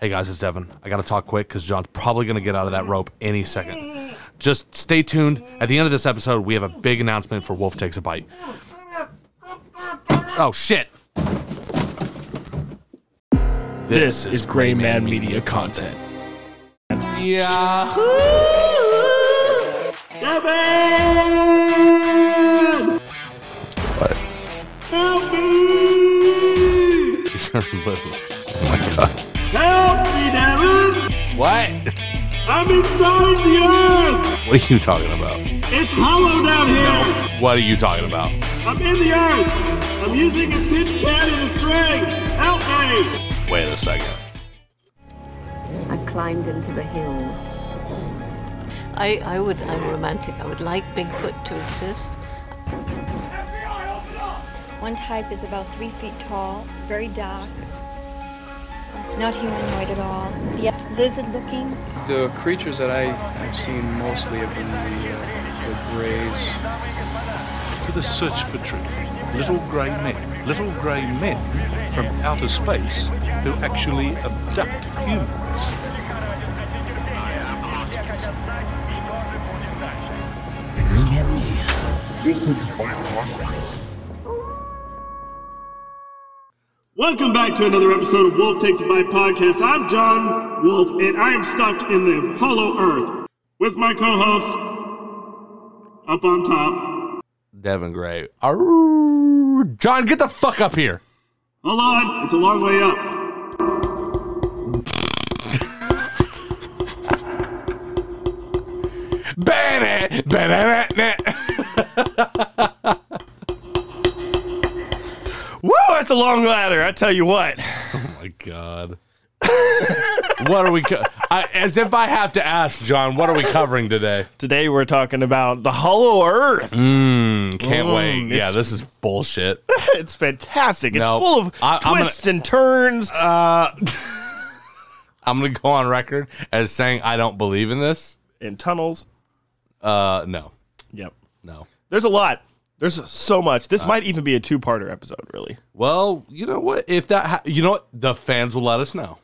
Hey guys, it's Devin. I gotta talk quick because John's probably gonna get out of that rope any second. Just stay tuned. At the end of this episode, we have a big announcement for Wolf Takes a Bite. Oh shit! This is Gray Man Media content. Yeah. What? Help me! You're little. Oh my god. Help me, Devin! What? I'm inside the earth! What are you talking about? It's hollow down here! No. What are you talking about? I'm in the earth! I'm using a tin can and a string! Help me! Wait a second. I climbed into the hills. I, I would, I'm romantic. I would like Bigfoot to exist. One type is about three feet tall, very dark, not humanoid at all. The lizard looking. The creatures that I have seen mostly have been the, uh, the grays. to the search for truth. Little grey men. Little grey men from outer space who actually abduct humans. Welcome back to another episode of Wolf Takes a Bite podcast. I'm John Wolf, and I am stuck in the hollow earth with my co-host up on top. Devin Gray. Arr, John, get the fuck up here. Hold on, it's a long way up. Ban it. that's a long ladder. I tell you what. Oh my god. what are we? Co- I, as if I have to ask, John. What are we covering today? Today we're talking about the Hollow Earth. Mm, can't Mm, wait. Yeah, this is bullshit. It's fantastic. It's No, full of I- I'm gonna- twists and turns. Uh, I'm gonna go on record as saying I don't believe in this. In tunnels. Uh, no, Yep. no. There's a lot. There's so much. Uh, This might even be a two-parter episode, really. Well, you know what? If that, ha- you know what, the fans will let us know.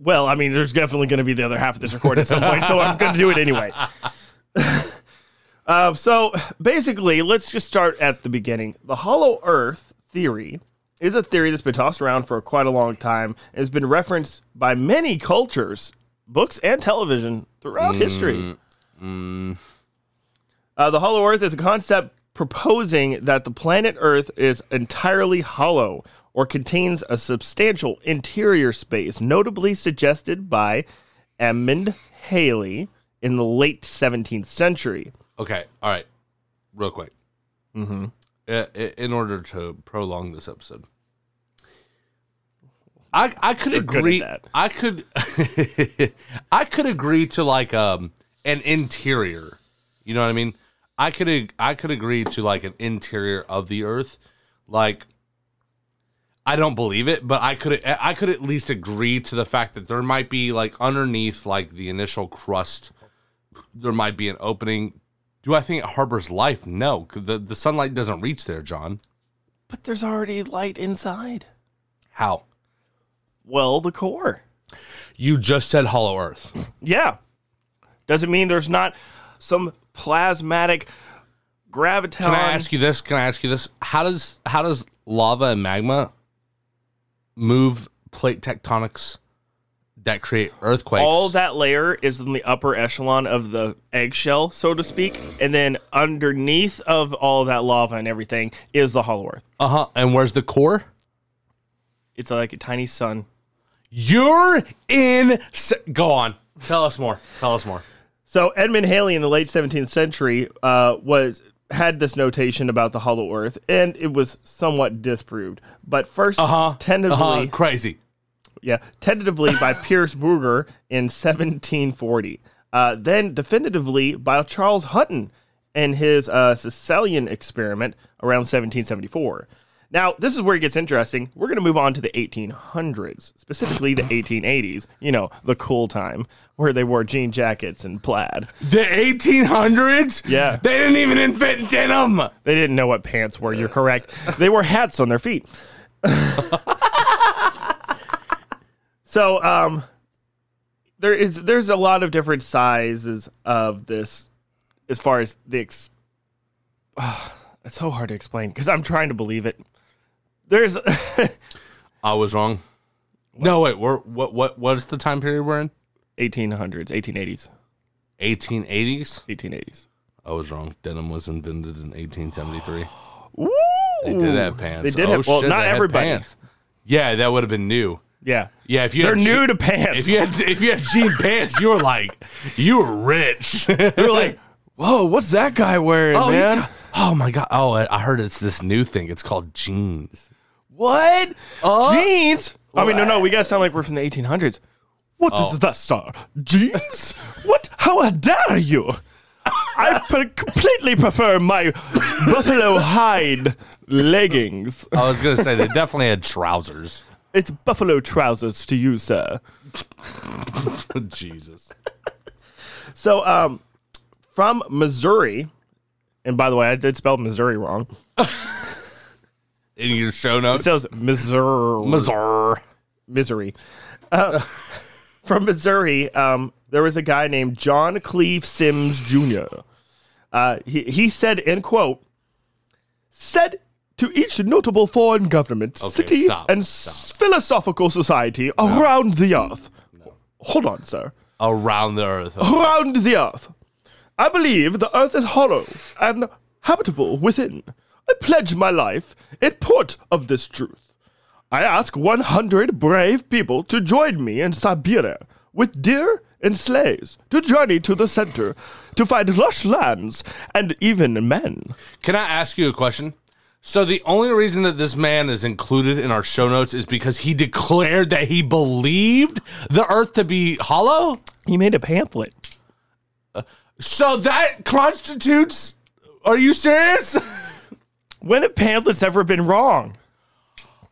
Well, I mean, there's definitely going to be the other half of this recorded at some point, so I'm going to do it anyway. uh, so basically, let's just start at the beginning. The Hollow Earth theory is a theory that's been tossed around for quite a long time and has been referenced by many cultures, books, and television throughout history. Uh, the Hollow Earth is a concept proposing that the planet Earth is entirely hollow or contains a substantial interior space, notably suggested by Edmund Halley in the late 17th century. Okay, all right, real quick. Mm-hmm. in order to prolong this episode, I I could at agree. I could I could agree to like um an interior. You know what I mean? I could I could agree to like an interior of the Earth, like. I don't believe it, but I could I could at least agree to the fact that there might be like underneath like the initial crust there might be an opening. Do I think it harbors life? No, the the sunlight doesn't reach there, John. But there's already light inside. How? Well, the core. You just said hollow earth. Yeah. Doesn't mean there's not some plasmatic graviton. Can I ask you this? Can I ask you this? How does how does lava and magma move plate tectonics that create earthquakes? All that layer is in the upper echelon of the eggshell, so to speak, and then underneath of all that lava and everything is the hollow earth. Uh huh. And where's the core? It's like a tiny sun. You're in. Go on. Tell us more. Tell us more. So Edmund Halley in the late 17th century uh, was had this notation about the hollow earth, and it was somewhat disproved. But first, Uh huh. tentatively, Uh huh. Crazy. Yeah, tentatively by Pierce Brugger in 1740. Uh, then definitively by Charles Hutton in his uh, Sicilian experiment around 1774. Now, this is where it gets interesting. We're going to move on to the 1800s, specifically the 1880s. You know, the cool time where they wore jean jackets and plaid. The 1800s? Yeah. They didn't even invent denim. They didn't know what pants were. You're correct. They wore hats on their feet. so, um, there is there's a lot of different sizes of this as far as the ex- oh, it's so hard to explain because I'm trying to believe it. There's I was wrong. No, wait. We're what? What? What's the time period we're in? 1800s, 1880s, 1880s. 1880s. I was wrong. Denim was invented in 1873. Ooh, They did have pants. They did Oh, have well, shit, not they everybody. pants. Yeah, that would have been new. Yeah, Yeah, if you they're new je- to pants. If you had if you had jean pants, you were like you were rich. they're like, whoa, what's that guy wearing, oh, man? got- oh my god. Oh, I heard it's this new thing. It's called jeans. What? Uh, Jeans? I mean, no, no, we gotta sound like we're from the 1800s. What Oh. is that, sir? Jeans? what? How dare you? I pre- completely prefer my buffalo hide leggings. I was gonna say they definitely had trousers. It's buffalo trousers to you, sir. Jesus. So, um, from Missouri, and by the way, I did spell Missouri wrong. In your show notes. It says Missouri. Missouri. misery. Uh, from Missouri, um, there was a guy named John Cleve Symmes Jr. Uh, he, he said, in quote, said to each notable foreign government, Okay, city, stop, and s- philosophical society around the earth. Hold on, sir. around the earth. Around the earth. I believe the earth is hollow and habitable within. I pledge my life in port of this truth. I ask 100 brave people to join me in Siberia with deer and sleighs to journey to the center to find lush lands and even men. Can I ask you a question? So the only reason that this man is included in our show notes is because he declared that he believed the earth to be hollow? He made a pamphlet. Uh, so that constitutes Are you serious? When have pamphlets ever been wrong?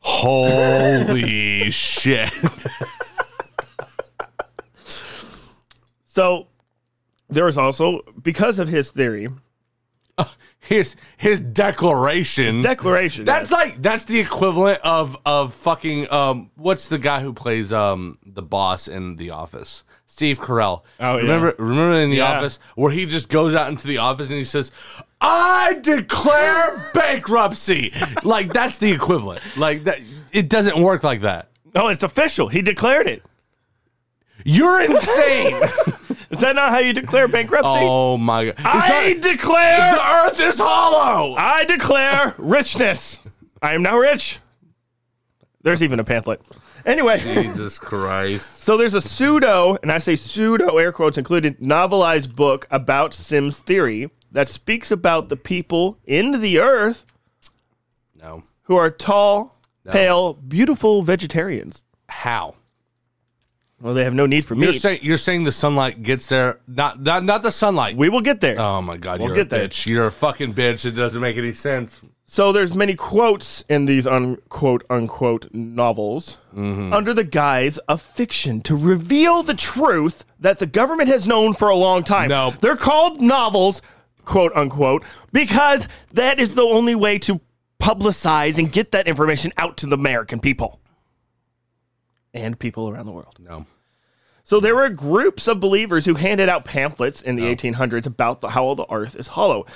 Holy shit. So there was also, because of his theory, His his declaration. declaration. That's like that's the equivalent of of fucking um what's the guy who plays um the boss in The Office? Steve Carell. Oh, yeah. remember remember in The Yeah. Office where he just goes out into the office and he says, "I declare bankruptcy." like that's the equivalent. Like that it doesn't work like that. no, it's official. He declared it. You're insane. Is that not how you declare bankruptcy? oh my god. Is I that- declare, the earth is hollow. I declare richness. I am now rich. There's even a pamphlet. Anyway, Jesus Christ. so there's a pseudo, and I say pseudo air quotes included, novelized book about Symmes theory that speaks about the people in the earth No. who are tall, pale, beautiful vegetarians. How? Well, they have no need for You're meat. saying you're saying the sunlight gets there, not not not the sunlight. we will get there. oh my god, you're get a there. bitch. You're a fucking bitch. It doesn't make any sense. So there's many quotes in these unquote unquote novels Mm-hmm. under the guise of fiction to reveal the truth that the government has known for a long time. No. They're called novels, quote unquote, because that is the only way to publicize and get that information out to the American people and people around the world. No. So there were groups of believers who handed out pamphlets in the 1800s about the, how all the earth is hollow.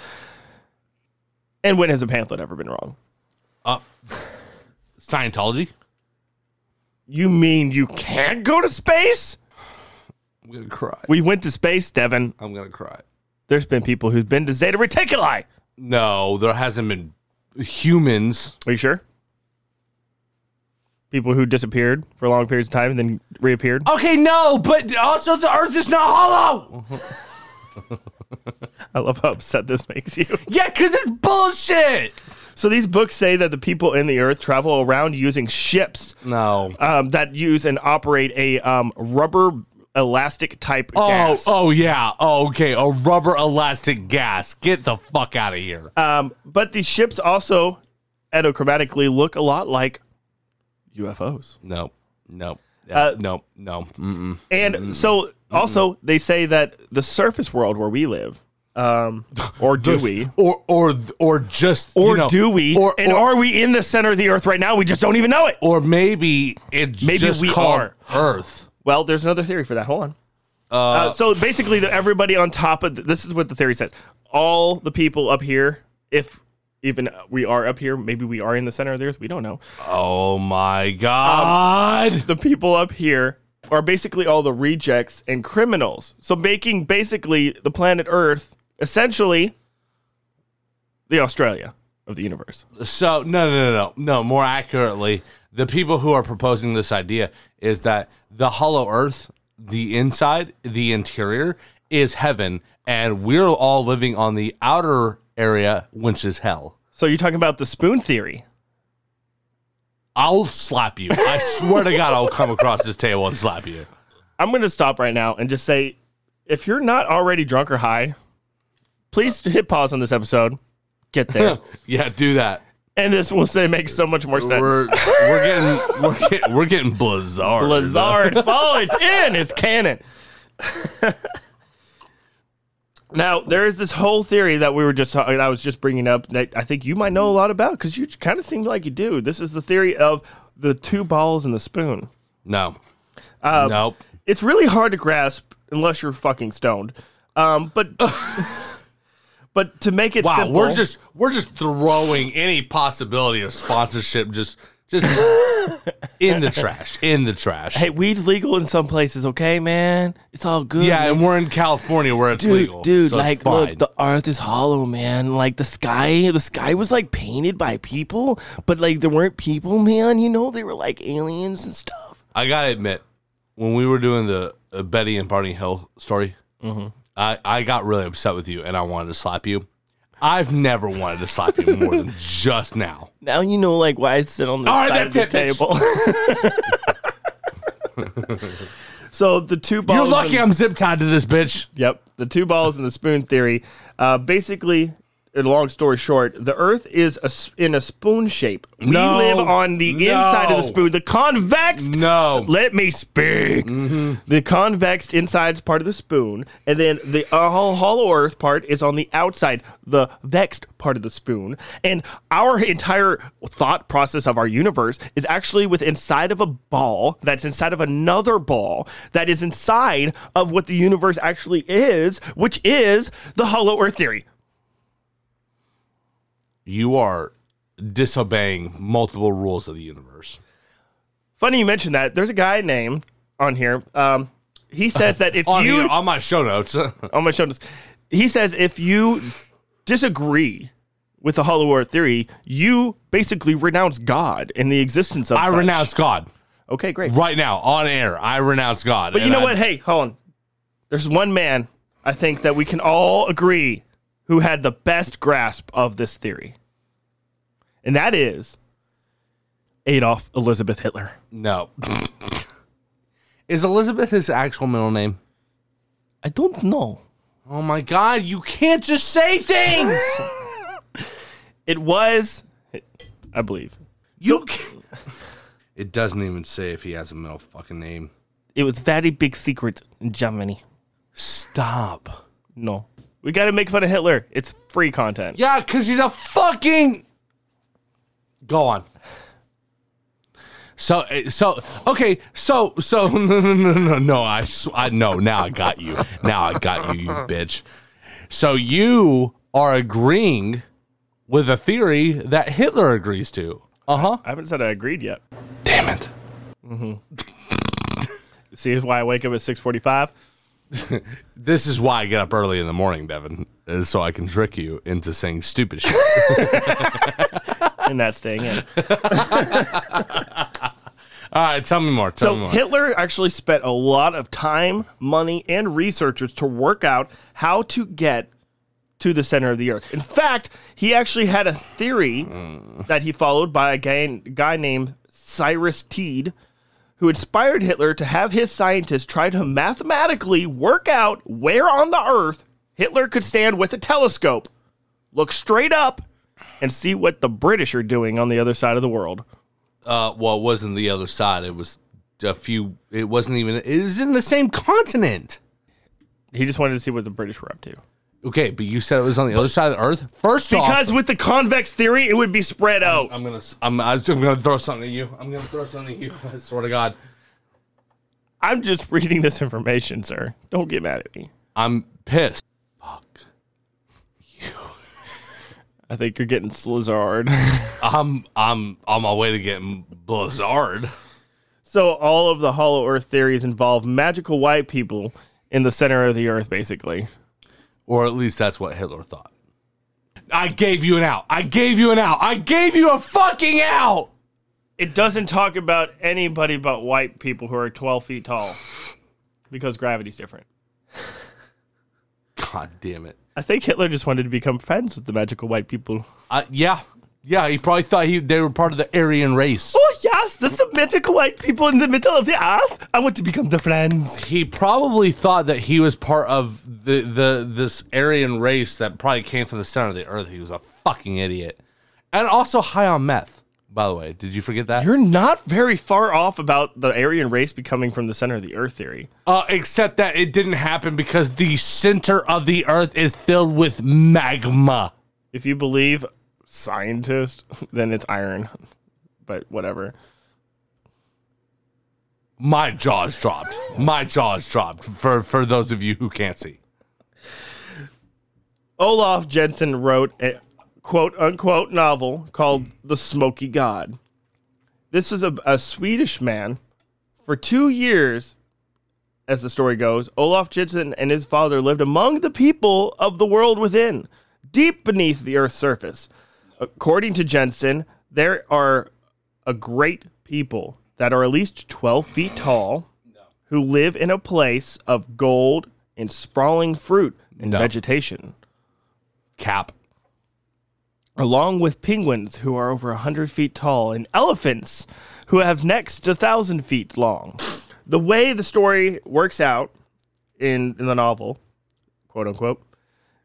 And when has a pamphlet ever been wrong? Uh, Scientology. You mean you can't go to space? I'm gonna cry. We went to space, Devin. I'm gonna cry. There's been people who've been to Zeta Reticuli. No, there hasn't been humans. Are you sure? People who disappeared for long periods of time and then reappeared. Okay, no, but also the Earth is not hollow. I love how upset this makes you. Yeah, cause it's bullshit. So these books say that the people in the Earth travel around using ships No. um, that use and operate a um, rubber elastic type Oh, gas. oh yeah. Oh, okay, a rubber elastic gas. Get the fuck out of here. Um, but these ships also endochromatically look a lot like UFOs. no, no, Uh, no, no. Mm-mm. And so also they say that the surface world where we live, um, or do we? Or or or just Or you know, do we? Or and or, are we in the center of the earth right now? We just don't even know it. or maybe it's Maybe just we called are. Earth. Well, there's another theory for that. Hold on. Uh, so basically, the, everybody on top of th- this is what the theory says. All the people up here, if even we are up here, maybe we are in the center of the earth. We don't know. Oh my god. The people up here are basically all the rejects and criminals. So making basically the planet Earth essentially the Australia of the universe. So no, no, no, no, no. More accurately, the people who are proposing this idea is that the hollow Earth, the inside, the interior, is heaven, and we're all living on the outer area, which is hell. So you're talking about the spoon theory. I'll slap you. I swear to God, I'll come across this table and slap you. I'm going to stop right now and just say if you're not already drunk or high, please hit pause on this episode. Get there. Yeah, do that. And this will say makes so much more sense. We're we're getting we're getting we're getting blizzard. Blizzard. it's in. It's canon. now there is this whole theory that we were just that I was just bringing up that I think you might know a lot about because you kind of seem like you do. This is the theory of the two balls and the spoon. No. Um, nope. It's really hard to grasp unless you're fucking stoned. Um, but but to make it Wow, simple, we're just we're just throwing any possibility of sponsorship just just in the trash. In the trash. hey, weed's legal in some places. Okay, man, it's all good. yeah, man. and we're in California where it's dude, legal. dude, so it's like, fine. look, the earth is hollow, man. Like the sky, the sky was like painted by people, but like there weren't people, man. You know, they were like aliens and stuff. I gotta admit, when we were doing the uh, Betty and Barney Hill story, Mm-hmm. I, I got really upset with you and I wanted to slap you. I've never wanted to slap you more than just now. Now you know, like, why I sit on the All right, side of the table. so the two balls. You're lucky I'm zip tied to this bitch. Yep, the two balls and the spoon theory. Uh, basically, long story short, the Earth is a in a spoon shape. We No. live on the No. inside of the spoon, the convex. No. Mm-hmm. let me speak. The convex inside is part of the spoon, and then the uh, hollow Earth part is on the outside, the vexed part of the spoon. And our entire thought process of our universe is actually with inside of a ball that's inside of another ball that is inside of what the universe actually is, which is the hollow Earth theory. You are disobeying multiple rules of the universe. Funny you mentioned that. There's a guy named on here. Um, he says that if On, you here- on my show notes. on my show notes, he says if you disagree with the Hollow Earth theory, you basically renounce God and the existence of. I such. renounce God. Okay, great. Right now, on air, I renounce God. But you know I- what? Hey, hold on. There's one man I think that we can all agree who had the best grasp of this theory, and that is Adolf Elizabeth Hitler. No. Is Elizabeth his actual middle name? I don't know. Oh my God, you can't just say things! It was, I believe, you can't. It doesn't even say if he has a middle fucking name. it was very big secret in Germany. Stop. No. We got to make fun of Hitler. It's free content. Yeah, because he's a fucking. Go on. So, uh, so, okay, so, so, no, no, no, no, no, I, sw- I know, now I got you. Now I got you, you bitch. So you are agreeing with a theory that Hitler agrees to. Uh huh. I haven't said I agreed yet. Damn it. Mm-hmm. See why I wake up at 645? This is why I get up early in the morning, Devin, is so I can trick you into saying stupid shit. and not staying in. All right, tell me more. Tell me So more. Hitler actually spent a lot of time, money, and researchers to work out how to get to the center of the earth. In fact, he actually had a theory mm. that he followed by a guy, guy named Cyrus Teed, who inspired Hitler to have his scientists try to mathematically work out where on the earth Hitler could stand with a telescope, look straight up, and see what the British are doing on the other side of the world. Uh, well, it wasn't the other side. It was a few. It wasn't even. It was in the same continent. He just wanted to see what the British were up to. Okay, but you said it was on the other side of the Earth. First Because off, with the convex theory, it would be spread out. I'm gonna. I'm. I'm gonna throw something at you. I'm gonna throw something at you. I swear to God. I'm just reading this information, sir. Don't get mad at me. I'm pissed. Fuck. You. I think you're getting Slizard. I'm I'm on my way to getting Blizzard. so all of the Hollow Earth theories involve magical white people in the center of the Earth, basically. Or at least that's what Hitler thought. I gave you an out. I gave you an out. I gave you a fucking out. It doesn't talk about anybody but white people who are 12 feet tall because gravity's different. God damn it. I think Hitler just wanted to become friends with the magical white people. Uh, yeah. Yeah, he probably thought he they were part of the Aryan race. Oh, yes, the magical white people in the middle of the earth. I want to become their friends. He probably thought that he was part of the, the this Aryan race that probably came from the center of the earth. He was a fucking idiot. And also high on meth, by the way. Did you forget that? You're not very far off about the Aryan race becoming from the center of the earth theory. Uh, except that it didn't happen because the center of the earth is filled with magma. If you believe scientist, then it's iron. But whatever. My jaws dropped. My jaws dropped for, for those of you who can't see. Olaf Jensen wrote a quote unquote novel called The Smoky God. This is a, a Swedish man. For two years, as the story goes, Olaf Jensen and his father lived among the people of the world within, deep beneath the earth's surface. According to Jensen, there are a great people that are at least 12 feet tall who live in a place of gold and sprawling fruit and No. vegetation Cap. along with penguins who are over 100 feet tall and elephants who have necks to 1,000 feet long. The way the story works out in, in the novel, quote unquote,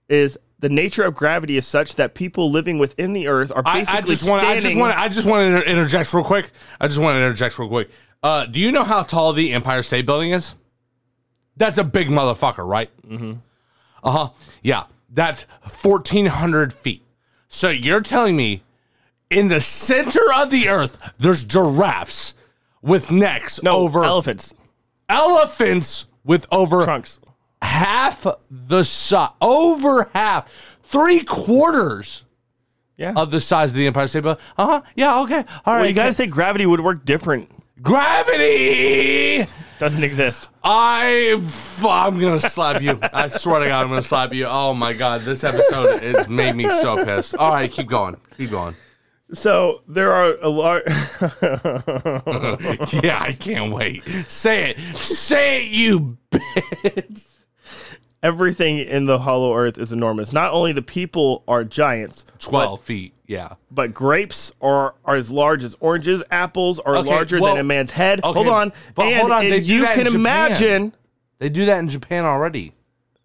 is the nature of gravity is such that people living within the earth are basically I just want. I just want. I just want to interject real quick. I just want to interject real quick. Uh, do you know how tall the Empire State Building is? That's a big motherfucker, right? Mm-hmm. Uh huh. Yeah, that's fourteen hundred feet. So you're telling me, in the center of the Earth, there's giraffes with necks no, over elephants, elephants with over trunks. Half the size, over half, three quarters Yeah. of the size of the Empire State Building. Uh huh. Yeah. Okay. All right. well, you got to think gravity would work different. gravity. Doesn't exist. I I'm gonna slap you. I swear to God, I'm gonna slap you. Oh my God, this episode has made me so pissed. All right, keep going. Keep going. So there are a lot. Yeah, I can't wait. Say it. Say it, you bitch. Everything in the hollow earth is enormous. Not only the people are giants, Twelve feet. Yeah. but grapes are, are as large as oranges. Apples are Okay, larger well, than a man's head. okay, hold on. but and, hold on, and they do you that in can Japan. imagine, They do that in Japan already.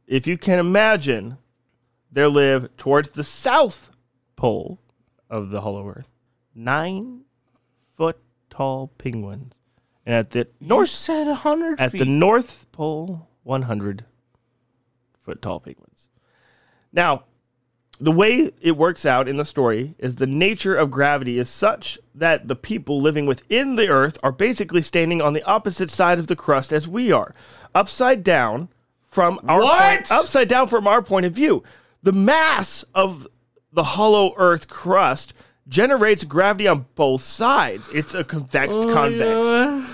if you can imagine, there live towards the south pole of the hollow earth nine foot tall penguins. And at the You north said hundred at feet. the North Pole, 100 foot tall penguins. Now, the way it works out in the story is the nature of gravity is such that the people living within the earth are basically standing on the opposite side of the crust as we are, upside down from our point, upside down from our point of view. The mass of the hollow earth crust generates gravity on both sides. It's a convex oh, convex.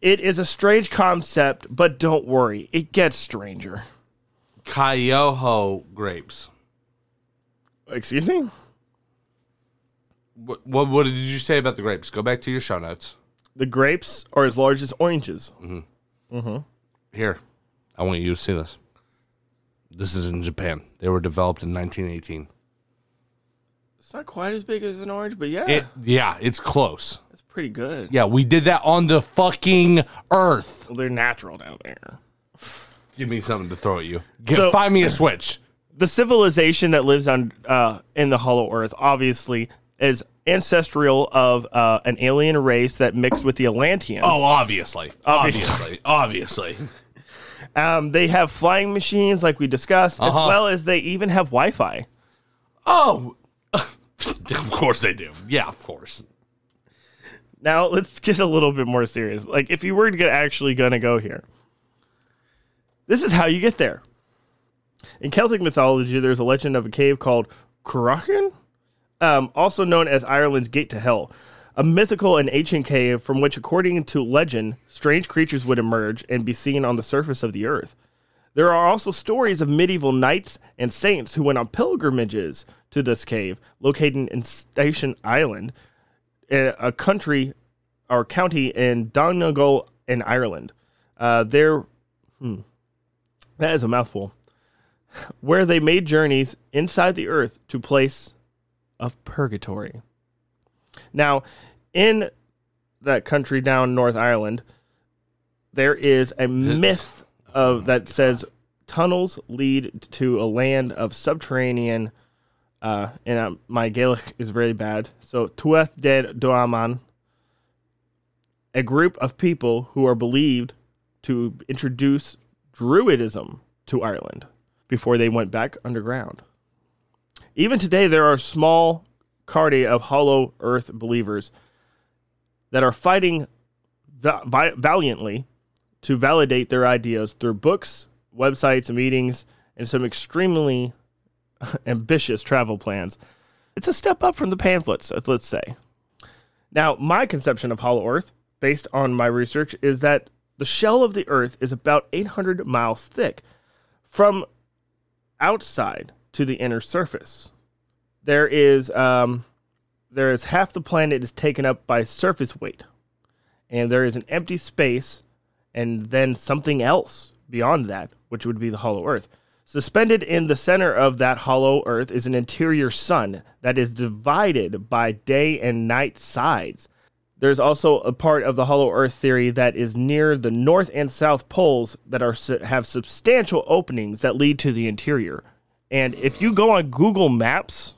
It is a strange concept, but don't worry, it gets stranger. Kyoho grapes. Excuse me? What, what what did you say about the grapes? Go back to your show notes. The grapes are as large as oranges. Mm-hmm. Mm-hmm. Here, I want you to see this. This is in Japan. They were developed in 1918. It's not quite as big as an orange, but yeah, It yeah, it's close. it's pretty good. Yeah, we did that on the fucking earth. Well, they're natural down there. Give me something to throw at you. Get, So- find me a switch. The civilization that lives on uh, in the Hollow Earth obviously is ancestral of uh, an alien race that mixed with the Atlanteans. Oh, obviously, Obviously. obviously, obviously. Um, they have flying machines, like we discussed, as Uh-huh. well as they even have Wi-Fi. Oh, of course they do. Yeah, of course. Now let's get a little bit more serious. Like if you were to get actually gonna go here, this is how you get there. In Celtic mythology, there's a legend of a cave called Cruachan, um, also known as Ireland's Gate to Hell, a mythical and ancient cave from which, according to legend, strange creatures would emerge and be seen on the surface of the earth. There are also stories of medieval knights and saints who went on pilgrimages to this cave, located in Station Island, a a country or county in Donegal in Ireland. Uh, there, hmm, that is a mouthful. Where they made journeys inside the earth to place of purgatory. Now, in that country down North Ireland, there is a myth of that says tunnels lead to a land of subterranean. Uh, and uh, my Gaelic is very bad. So Tuath de Doaman, a group of people who are believed to introduce Druidism to Ireland before they went back underground. Even today, there are small cardi of hollow earth believers that are fighting valiantly to validate their ideas through books, websites, meetings, and some extremely ambitious travel plans. It's a step up from the pamphlets, uh, let's say. Now, my conception of Hollow Earth, based on my research, is that the shell of the Earth is about 800 miles thick from outside to the inner surface. There is um, there is half the planet is taken up by surface weight, and there is an empty space, and then something else beyond that, which would be the hollow Earth. Suspended in the center of that hollow Earth is an interior sun that is divided by day and night sides. There's also a part of the hollow Earth theory that is near the north and south poles that are have substantial openings that lead to the interior. And if you go on Google Maps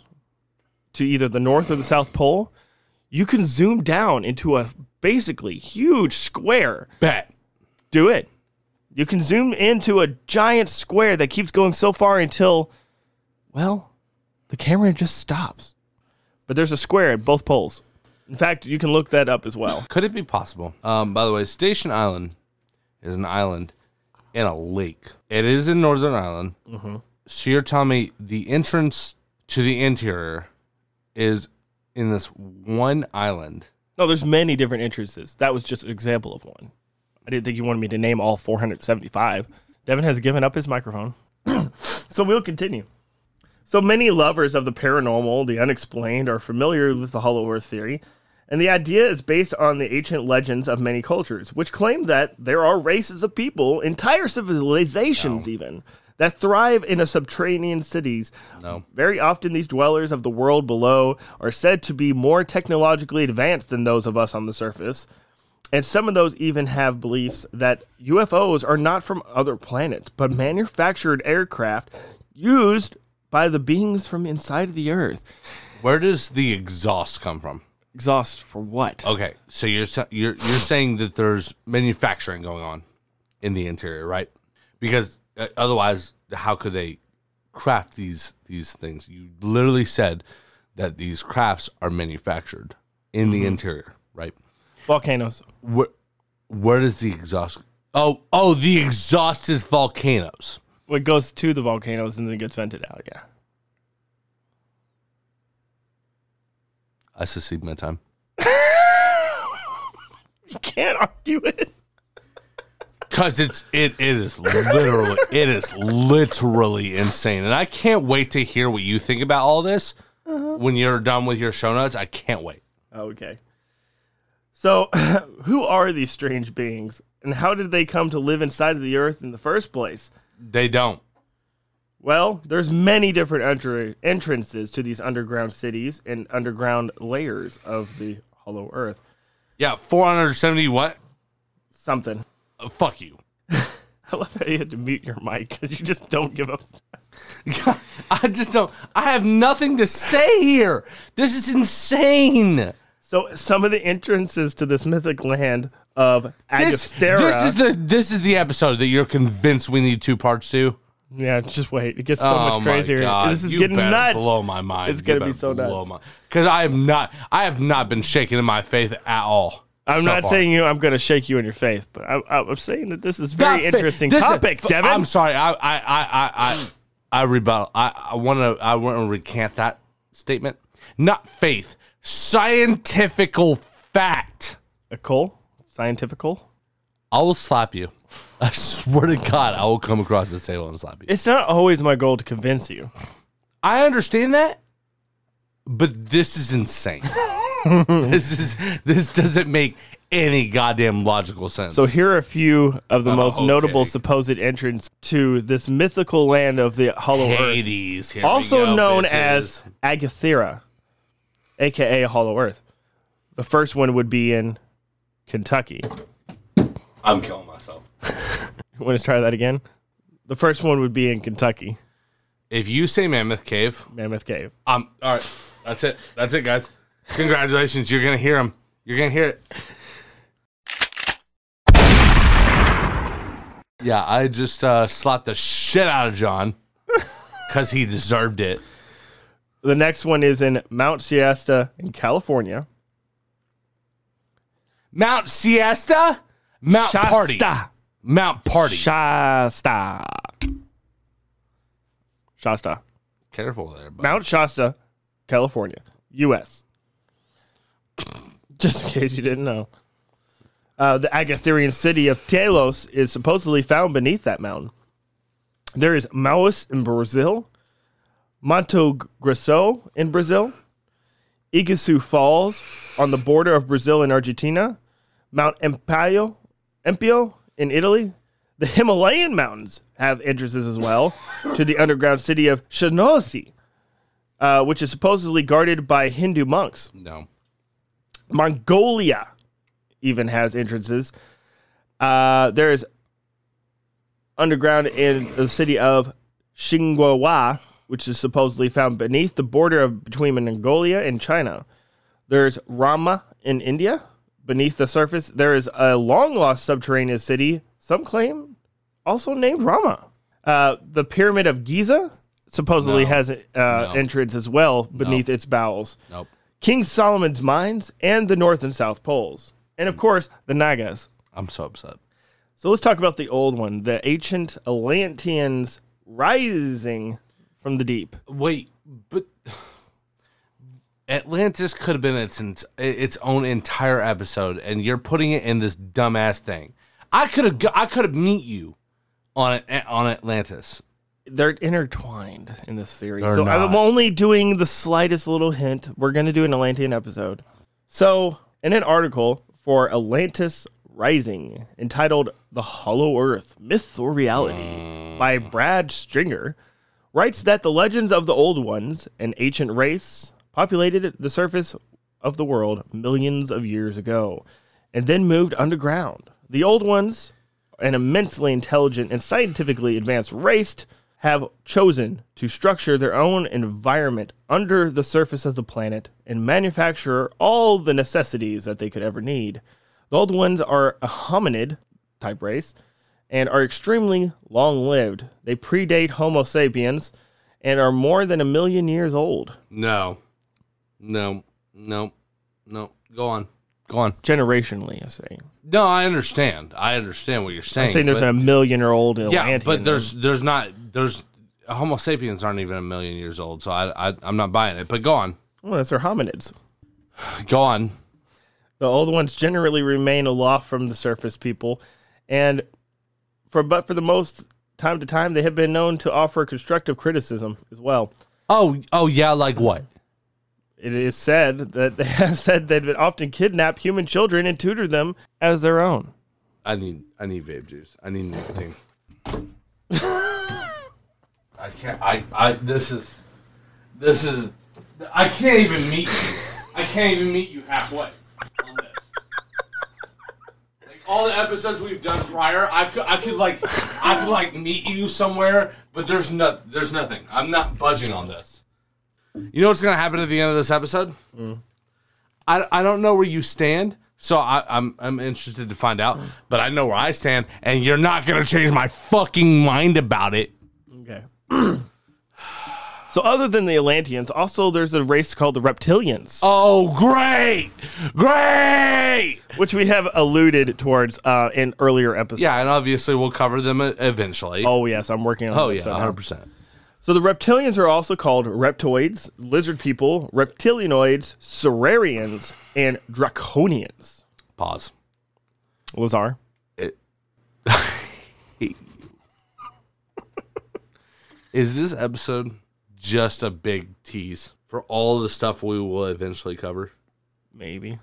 to either the north or the south pole, you can zoom down into a basically huge square. Bet. Do it. You can zoom into a giant square that keeps going so far until, well, the camera just stops. But there's a square at both poles. In fact, you can look that up as well. Could it be possible? Um, by the way, Station Island is an island in a lake. It is in Northern Ireland. So you're telling me the entrance to the interior is in this one island? No, there's many different entrances. That was just an example of one. I didn't think you wanted me to name all 475. Devin has given up his microphone. so we'll continue. So many lovers of the paranormal, the unexplained, are familiar with the Hollow Earth theory. And the idea is based on the ancient legends of many cultures, which claim that there are races of people, entire civilizations even, that thrive in a subterranean cities. No. Very often, these dwellers of the world below are said to be more technologically advanced than those of us on the surface. And some of those even have beliefs that UFOs are not from other planets, but manufactured aircraft used by the beings from inside of the earth. Where does the exhaust come from? Exhaust for what? Okay, so you're sa- you're you're saying that there's manufacturing going on in the interior, right? Because uh, otherwise, how could they craft these these things? You literally said that these crafts are manufactured in the interior, right? Volcanoes. Where where does the exhaust? Oh, oh, the exhaust is volcanoes. It goes to the volcanoes and then gets vented out, yeah. I succeed my time. You can't argue it. Cause it's it it is literally it is literally insane, and I can't wait to hear what you think about all this uh-huh. when you're done with your show notes. I can't wait. Okay. So, who are these strange beings and how did they come to live inside of the earth in the first place? They don't. Well, there's many different entr- entrances to these underground cities and underground layers of the hollow earth. Yeah, four hundred seventy. What? Something. Uh, fuck you. I love how you had to mute your mic because you just don't give up. I just don't. I have nothing to say here. This is insane. So, some of the entrances to this mythic land of This, Agastera. this is the this is the episode that you're convinced we need two parts to. Yeah, just wait. It gets so oh much crazier. This is you getting better nuts. Blow my mind. It's gonna be so blow nuts. because I have not. I have not been shaken in my faith at all. I'm so not far. saying you. I'm going to shake you in your faith, but I, I, I'm saying that this is very Not interesting topic, f- Devin. I'm sorry. I I I I I, I rebuttal. I I want to I want to recant that statement. Not faith, scientifical fact. A Cole, scientifical. I will slap you. I swear to God, I will come across this table and slap you. It's not always my goal to convince you. I understand that, but this is insane. this is this doesn't make any goddamn logical sense. So here are a few of the Oh, most notable supposed entrants to this mythical land of the Hollow Earth, Hades, here we also go, known bitches. as Agathera, aka Hollow Earth. The first one would be in Kentucky. I'm killing myself. Want to try that again? The first one would be in Kentucky, If you say Mammoth Cave, Mammoth Cave. um, all right, that's it. That's it, guys. Congratulations, you're gonna hear them. You're gonna hear it. Yeah, I just uh, slapped the shit out of John because he deserved it. The next one is in Mount Siesta in California. Mount Siesta, Mount Party, Shasta. Mount Party. Shasta. Shasta. Careful there, bud. Mount Shasta, California, U.S. Just in case you didn't know. Uh, the Agatherian city of Telos is supposedly found beneath that mountain. There is Maus in Brazil, Monte Grosso in Brazil, Iguazu Falls on the border of Brazil and Argentina, Mount Empio, Empio in Italy. The Himalayan mountains have entrances as well to the underground city of Shanosi, uh, which is supposedly guarded by Hindu monks. No. Mongolia even has entrances. Uh, there is underground in the city of Xinghua, which is supposedly found beneath the border of between Mongolia and China. There's Rama in India. Beneath the surface, there is a long lost subterranean city, some claim also named Rama. Uh, the Pyramid of Giza supposedly No. has an uh, entrance as well beneath its bowels. Nope. King Solomon's mines, and the North and South Poles. And of course, the Nagas. I'm so upset. So let's talk about the old one, the ancient Atlanteans rising from the deep. Wait, but Atlantis could have been its its own entire episode, and you're putting it in this dumbass thing. I could have I could have meet you on it on Atlantis. They're intertwined in this series. They're so I'm only doing the slightest little hint. We're going to do an Atlantean episode. So, in an article for Atlantis Rising entitled The Hollow Earth Myth or Reality mm. by Brad Stringer, writes that the legends of the Old Ones, an ancient race, populated the surface of the world millions of years ago and then moved underground. The Old Ones, an immensely intelligent and scientifically advanced race, have chosen to structure their own environment under the surface of the planet and manufacture all the necessities that they could ever need. The Old Ones are a hominid type race and are extremely long lived. They predate Homo sapiens and are more than a million years old. No, no, no, no. Go on, go on. Generationally, I say. No, I understand. I understand what you're saying. I'm saying there's but- a million year old yeah, but there's there's not there's Homo sapiens aren't even a million years old, so I, I I'm not buying it. But go on, well, that's their hominids. go on. The old ones generally remain aloft from the surface people, and for but for the most time to time, they have been known to offer constructive criticism as well. Oh oh yeah, like what? It is said that they have said they've often kidnapped human children and tutor them as their own. I need I need vape juice. I need nicotine. I can't. I I this is this is I can't even meet you. I can't even meet you halfway on this. Like all the episodes we've done prior, I could I could like I could like meet you somewhere, but there's no there's nothing. I'm not budging on this. You know what's gonna happen at the end of this episode? I, I don't know where you stand, so I, I'm I'm interested to find out. But I know where I stand, and you're not gonna change my fucking mind about it. Okay. so, other than the Atlanteans, also there's a race called the Reptilians, Oh, great, great. which we have alluded towards uh, in earlier episodes. Yeah, and obviously we'll cover them e- eventually. Oh yes, I'm working on. oh yeah, hundred percent. So the reptilians are also called reptoids, lizard people, reptilianoids, saurians, and draconians. Pause. Lazar. Is this episode just a big tease for all the stuff we will eventually cover? Maybe.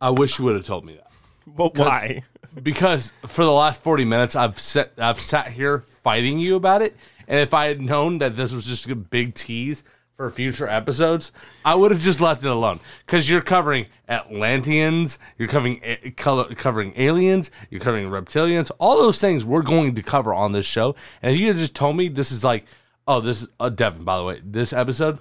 I wish you would have told me that. But why? because for the last 40 minutes I've sat I've sat here fighting you about it and if I had known that this was just a big tease for future episodes I would have just left it alone. Cuz you're covering Atlanteans you're covering covering aliens you're covering reptilians all those things we're going to cover on this show. And if you had just told me this is like oh this is uh, Devin by the way this episode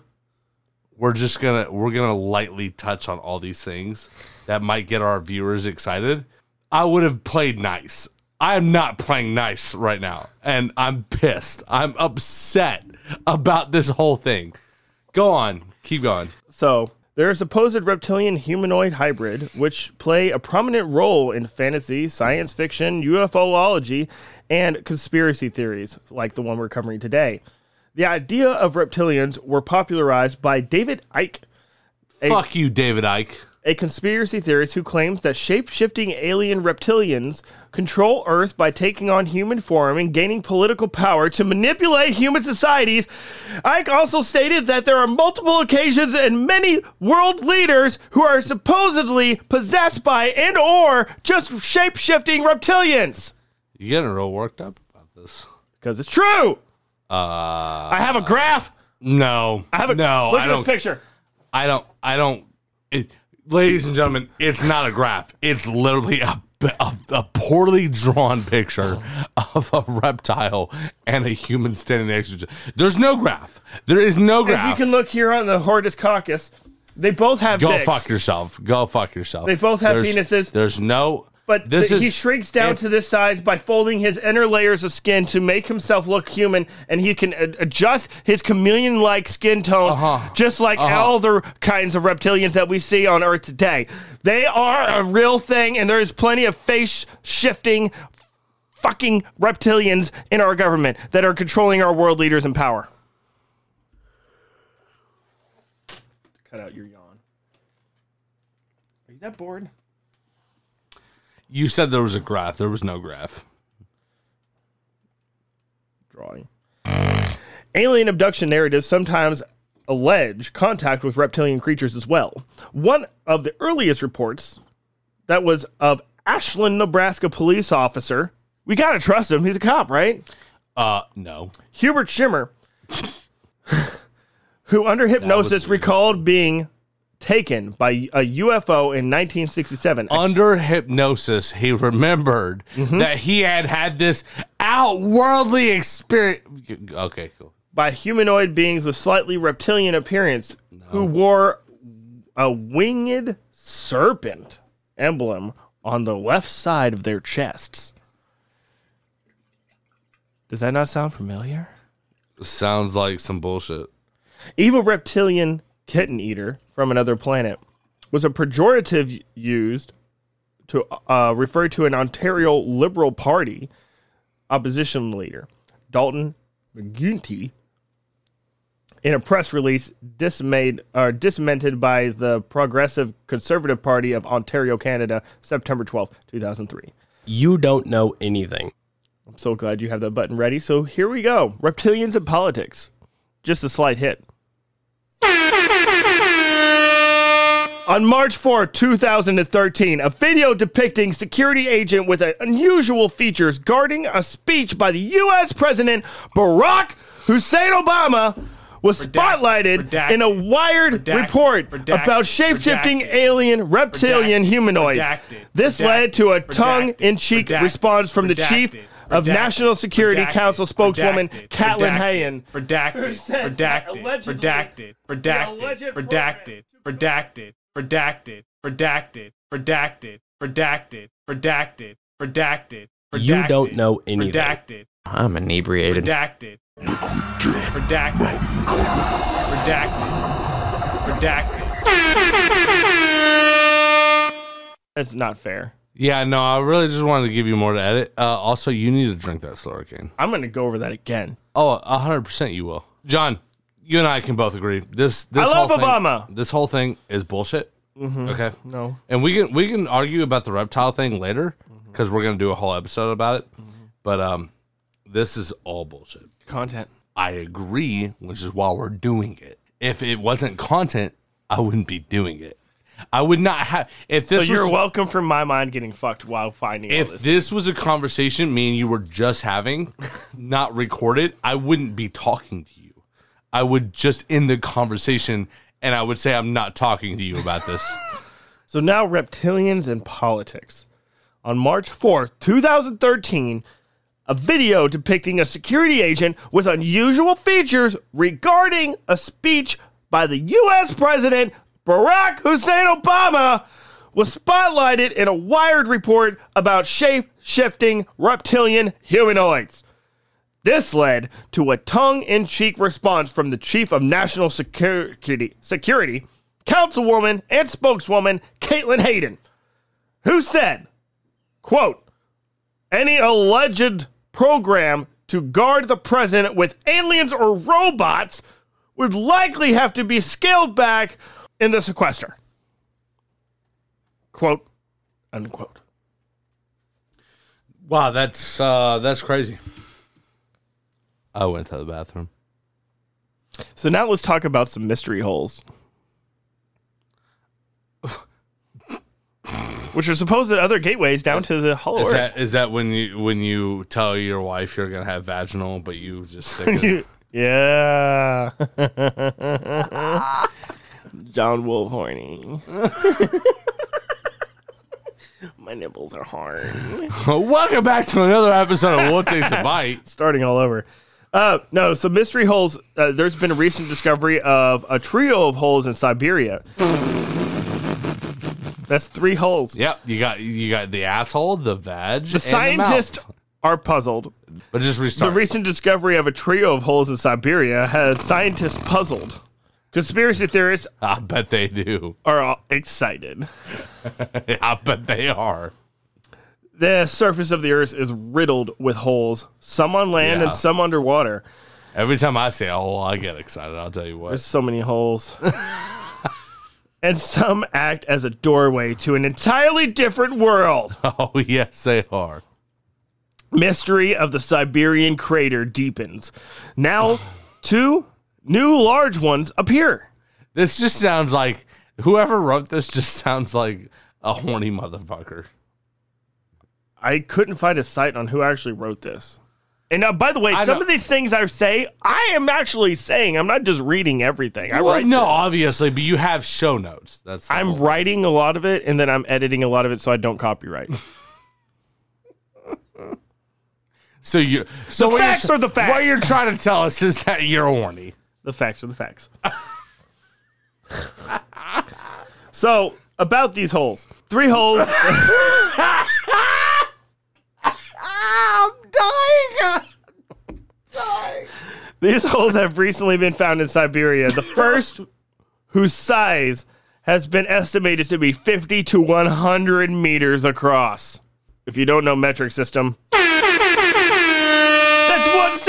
we're just gonna we're gonna lightly touch on all these things that might get our viewers excited. I would have played nice i am not playing nice right now and i'm pissed. I'm upset about this whole thing. Go on. Keep going. So there are supposed reptilian humanoid hybrid, which play a prominent role in fantasy, science fiction, UFOlogy, and conspiracy theories, like the one we're covering today. The idea of reptilians were popularized by David Icke, A- fuck you David Icke a conspiracy theorist who claims that shape shifting alien reptilians control Earth by taking on human form and gaining political power to manipulate human societies. Icke also stated that there are multiple occasions and many world leaders who are supposedly possessed by and or just shape shifting reptilians. you getting real worked up about this Because it's true. uh I have a graph. no I have a no look i at don't this picture. I don't. I don't. It, ladies and gentlemen, it's not a graph. It's literally a, a, a poorly drawn picture of a reptile and a human standing next to each other. There's no graph. There is no graph. If you can look here on the Hortus caucus, they both have Go dicks. fuck yourself. Go fuck yourself. They both have There's- penises. There's no. But this th- is he shrinks down if- to this size by folding his inner layers of skin to make himself look human, and he can a- adjust his chameleon-like skin tone, Uh-huh. just like all the kinds of reptilians that we see on Earth today. They are a real thing, and there is plenty of face-shifting, fucking reptilians in our government that are controlling our world leaders in power. Cut out your yawn. Are you that bored? You said there was a graph. There was no graph. drawing. Alien abduction narratives sometimes allege contact with reptilian creatures as well. One of the earliest reports that was of Ashland, Nebraska police officer. We gotta trust him. He's a cop, right? Uh, no. Hubert Schirmer, who under hypnosis recalled being taken by a UFO in 1967. Under hypnosis, he remembered Mm-hmm. that he had had this outworldly experience. Okay, cool. by humanoid beings with slightly reptilian appearance who wore a winged serpent emblem on the left side of their chests. Does that not sound familiar? Sounds like some bullshit. Evil reptilian kitten eater from another planet was a pejorative used to uh, refer to an Ontario Liberal Party opposition leader, Dalton McGuinty, in a press release dismayed or dismented by the Progressive Conservative Party of Ontario, Canada, September twelfth, two 2003. You don't know anything. I'm so glad you have that button ready. So here we go. Reptilians and politics. Just a slight hit. On March 4, 2013, a video depicting security agent with unusual features guarding a speech by the U.S. President Barack Hussein Obama was spotlighted redacted, in a Wired redacted, report redacted, about shape-shifting redacted, alien reptilian humanoids. redacted, this redacted, led to a redacted, tongue-in-cheek redacted, response from the redacted, chief of redacted, National Security redacted, Council spokeswoman redacted, Caitlin redacted, Hayden. Redacted. who said that Redacted. allegedly Redacted. the Redacted. alleged Redacted. Redacted. Redacted. Redacted. Redacted. Redacted. Redacted. Redacted. You don't Redacted. know anything. Redacted. I'm inebriated. Redacted. Redacted. Redacted. Redacted. That's not fair. Yeah, no, I really just wanted to give you more to edit. Uh, also, you need to drink that Slurricane. I'm going to go over that again. Oh, 100% you will. John, you and I can both agree. This, this I love whole thing- Obama. this whole thing is bullshit. Okay, No. and we can we can argue about the reptile thing later because we're gonna do a whole episode about it. But um, this is all bullshit. Content. I agree, which is why we're doing it. If it wasn't content, I wouldn't be doing it. I would not have. If this So you're was, welcome for my mind getting fucked while finding all if this. this was a conversation me and you were just having, not recorded, I wouldn't be talking to you. I would just end the conversation and I would say I'm not talking to you about this. So now reptilians and politics. On March 4th, 2013, a video depicting a security agent with unusual features regarding a speech by the US President Barack Hussein Obama was spotlighted in a Wired report about shape shifting reptilian humanoids. This led to a tongue-in-cheek response from the Chief of National Security, Security Councilwoman and spokeswoman Caitlin Hayden, who said, quote, any alleged program to guard the president with aliens or robots would likely have to be scaled back in the sequester. Quote, unquote. wow, that's uh that's crazy. I went to the bathroom. So now let's talk about some mystery holes. Which are supposed that other gateways down to the hollow Is earth. that is that when you when you tell your wife you're gonna have vaginal, but you just stick it? yeah. John Wolf horny. My nipples are hard. Welcome back to another episode of Wolf Takes a Bite. Starting all over. Uh, no, so mystery holes. Uh, there's been a recent discovery of a trio of holes in Siberia. That's three holes. Yep, you got you got the asshole, the vag, The scientists are puzzled. But just The restart. recent discovery of a trio of holes in Siberia has scientists puzzled. Conspiracy theorists I bet they do. are all excited. I bet they are. The surface of the earth is riddled with holes, some on land Yeah. and some underwater. Every time I say a hole, I get excited. I'll tell you what. There's so many holes. and some act as a doorway to an entirely different world. Oh yes, they are. Mystery of the Siberian crater deepens. Now, two new large ones appear. This just sounds like whoever wrote this just sounds like a horny motherfucker. I couldn't find a site on who actually wrote this. And uh, by the way, I some know- of these things I say, I am actually saying. I'm not just reading everything. I Well, write no, this. obviously, but you have show notes. That's I'm writing a lot of it, and then I'm editing a lot of it, so I don't copyright. So you so The facts are the facts. What you're trying to tell us is that you're horny. The facts are the facts. so about these holes, three holes. I'm dying. dying. These holes have recently been found in Siberia. The first, whose size has been estimated to be 50 to 100 meters across. If you don't know metric system,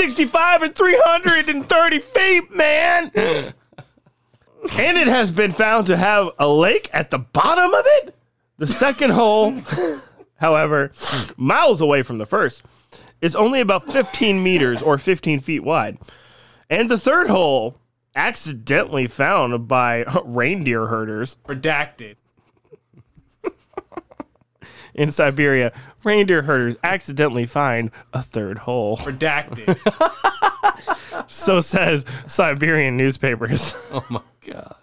165 and 330 feet, man. and it has been found to have a lake at the bottom of it. The second hole, however, miles away from the first, is only about 15 meters or 15 feet wide. And the third hole, accidentally found by reindeer herders Redacted. In Siberia, reindeer herders accidentally find a third hole. Redacted. So says Siberian newspapers. Oh my god.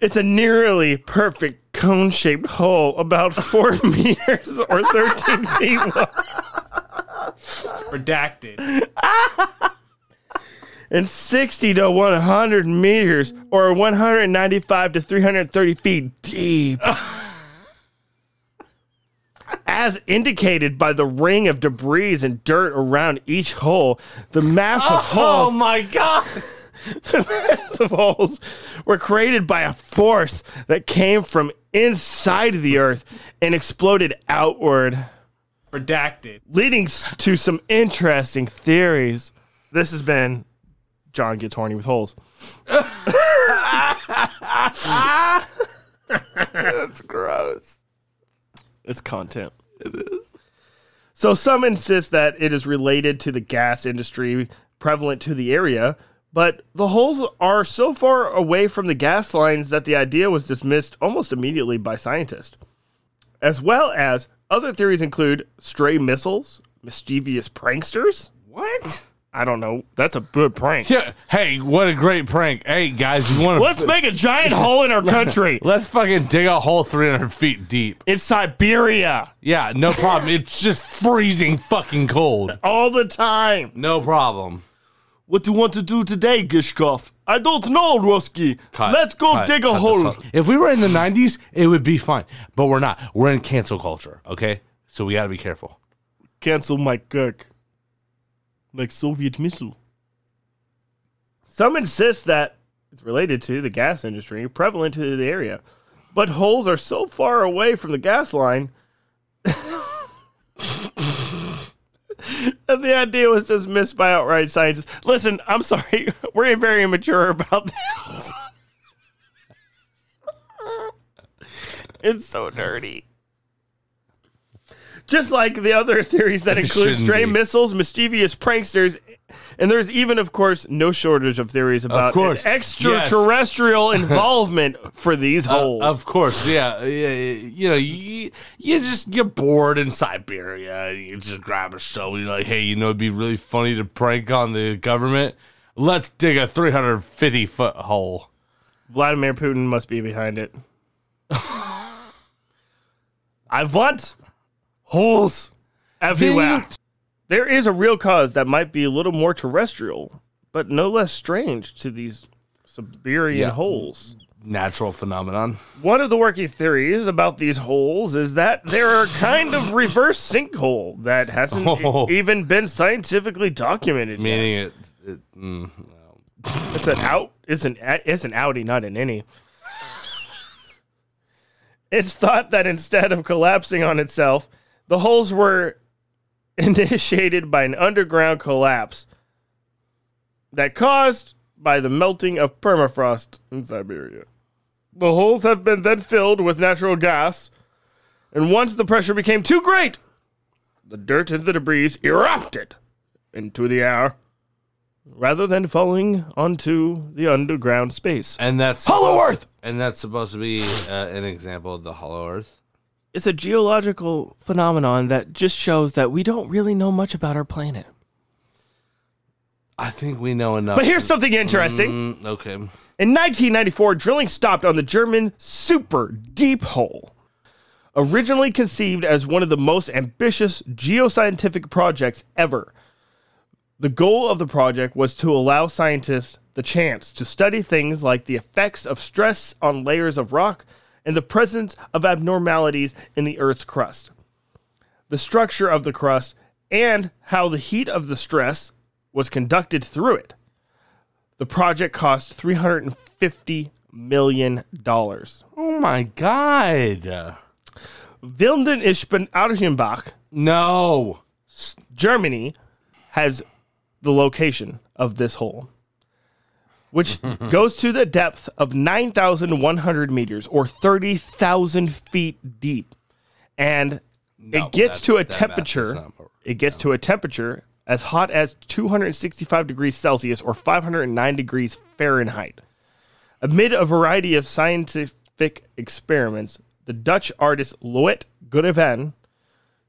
It's a nearly perfect cone shaped hole, about four meters or 13 feet wide, Redacted. and 60 to 100 meters or 195 to 330 feet deep. As indicated by the ring of debris and dirt around each hole, the massive Oh holes Oh my god! the massive holes were created by a force that came from inside the earth and exploded outward, Redacted. leading to some interesting theories. This has been John Gets Horny with Holes. That's gross. It's content. It is. So some insist that it is related to the gas industry prevalent to the area, but the holes are so far away from the gas lines that the idea was dismissed almost immediately by scientists. As well as other theories include stray missiles, mischievous pranksters. What? I don't know. That's a good prank. Yeah. Hey, what a great prank. Hey guys, you want to Let's make a giant hole in our country. Let's fucking dig a hole 300 feet deep. It's Siberia Yeah, no problem. it's just freezing fucking cold. all the time. No problem. What do you want to do today, Gishkov? I don't know, Roski. Cut, Let's go cut, dig a hole. If we were in the 90s, it would be fine. But we're not. We're in cancel culture, okay? So we got to be careful. Cancel my cook. Like Soviet missile. Some insist that it's related to the gas industry, prevalent to the area. But holes are so far away from the gas line that the idea was just missed by outright scientists. Listen, I'm sorry. We're very immature about this. it's so dirty. Just like the other theories that include stray be. missiles, mischievous pranksters, and there's even, of course, no shortage of theories about an extraterrestrial involvement for these Uh, holes. of course, yeah, yeah. You know, you, you just get bored in Siberia. You just grab a shovel. You're like, hey, you know, it'd be really funny to prank on the government. Let's dig a 350 foot hole. Vladimir Putin must be behind it. I want holes everywhere. There is a real cause that might be a little more terrestrial, but no less strange to these Siberian Yeah. holes. Natural phenomenon. One of the working theories about these holes is that they're a kind of reverse sinkhole that hasn't e- Oh. even been scientifically documented. yet. Meaning it. it mm, It's an out. It's an it's an outie, not an innie. It's thought that instead of collapsing on itself, the holes were initiated by an underground collapse that caused by the melting of permafrost in Siberia. The holes have been then filled with natural gas, and once the pressure became too great, the dirt and the debris erupted into the air rather than falling onto the underground space. and that's Hollow supposed- Earth! And that's supposed to be uh, an example of the Hollow Earth. It's a geological phenomenon that just shows that we don't really know much about our planet. I think we know enough. But here's something interesting. Mm, okay. In 1994, drilling stopped on the German Super Deep Hole. Originally conceived as one of the most ambitious geoscientific projects ever, the goal of the project was to allow scientists the chance to study things like the effects of stress on layers of rock and the presence of abnormalities in the Earth's crust, the structure of the crust, and how the heat of the stress was conducted through it. The project cost $350 million. Oh my god. Wilden Ispen Archenbach, No. Germany, has the location of this hole, which goes to the depth of 9,100 meters or 30,000 feet deep. And No, it gets to a temperature. not- It gets to a temperature as hot as 265 degrees Celsius or 509 degrees Fahrenheit. Amid a variety of scientific experiments, the Dutch artist Lotte Geeven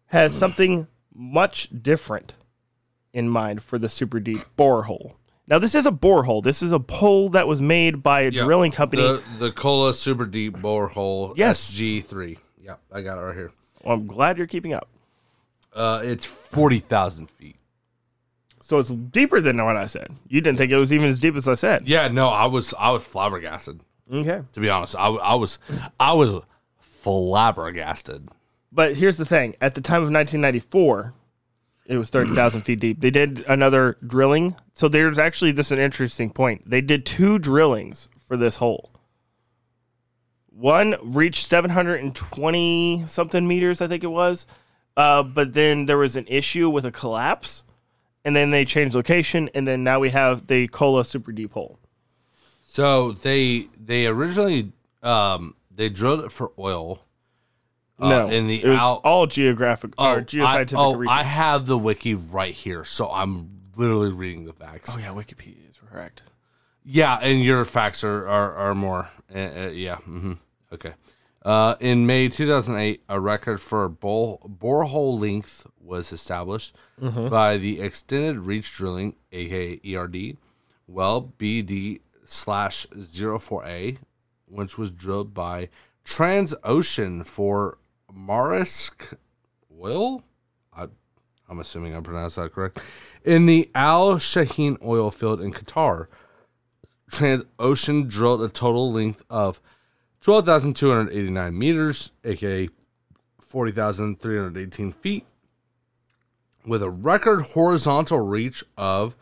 has something much different in mind for the super deep borehole. Now, this is a borehole. This is a hole that was made by a Yeah, drilling company. The, the Kola Super Deep Borehole Yes. SG3. Yeah, I got it right here. Well, I'm glad you're keeping up. Uh, it's 40,000 feet. So it's deeper than what I said. You didn't think it was even as deep as I said. Yeah, no, I was I was flabbergasted. Okay. To be honest, I, I was I was flabbergasted. But here's the thing: at the time of 1994, it was 30,000 feet deep. They did another drilling. So there's actually this an interesting point. They did two drillings for this hole. One reached 720 something meters, I think it was. Uh, but then there was an issue with a collapse, and then they changed location, and then now we have the Kola super deep hole. So they they originally um they drilled it for oil. Uh, no, in the it was out. all geographic oh, or geoscientific I, oh, research. I have the wiki right here, so I'm literally reading the facts. oh yeah, Wikipedia is correct. Yeah, and your facts are are, are more. Uh, uh, yeah. hmm Okay. Uh, in May 2008, a record for bore, borehole length was established by the Extended Reach Drilling, aka ERD, well BD slash 04A, which was drilled by Transocean for Maersk Oil. I, I'm assuming I pronounced that correct. In the Al Shaheen oil field in Qatar. Transocean drilled a total length of 12,289 meters, aka 40,318 feet, with a record horizontal reach of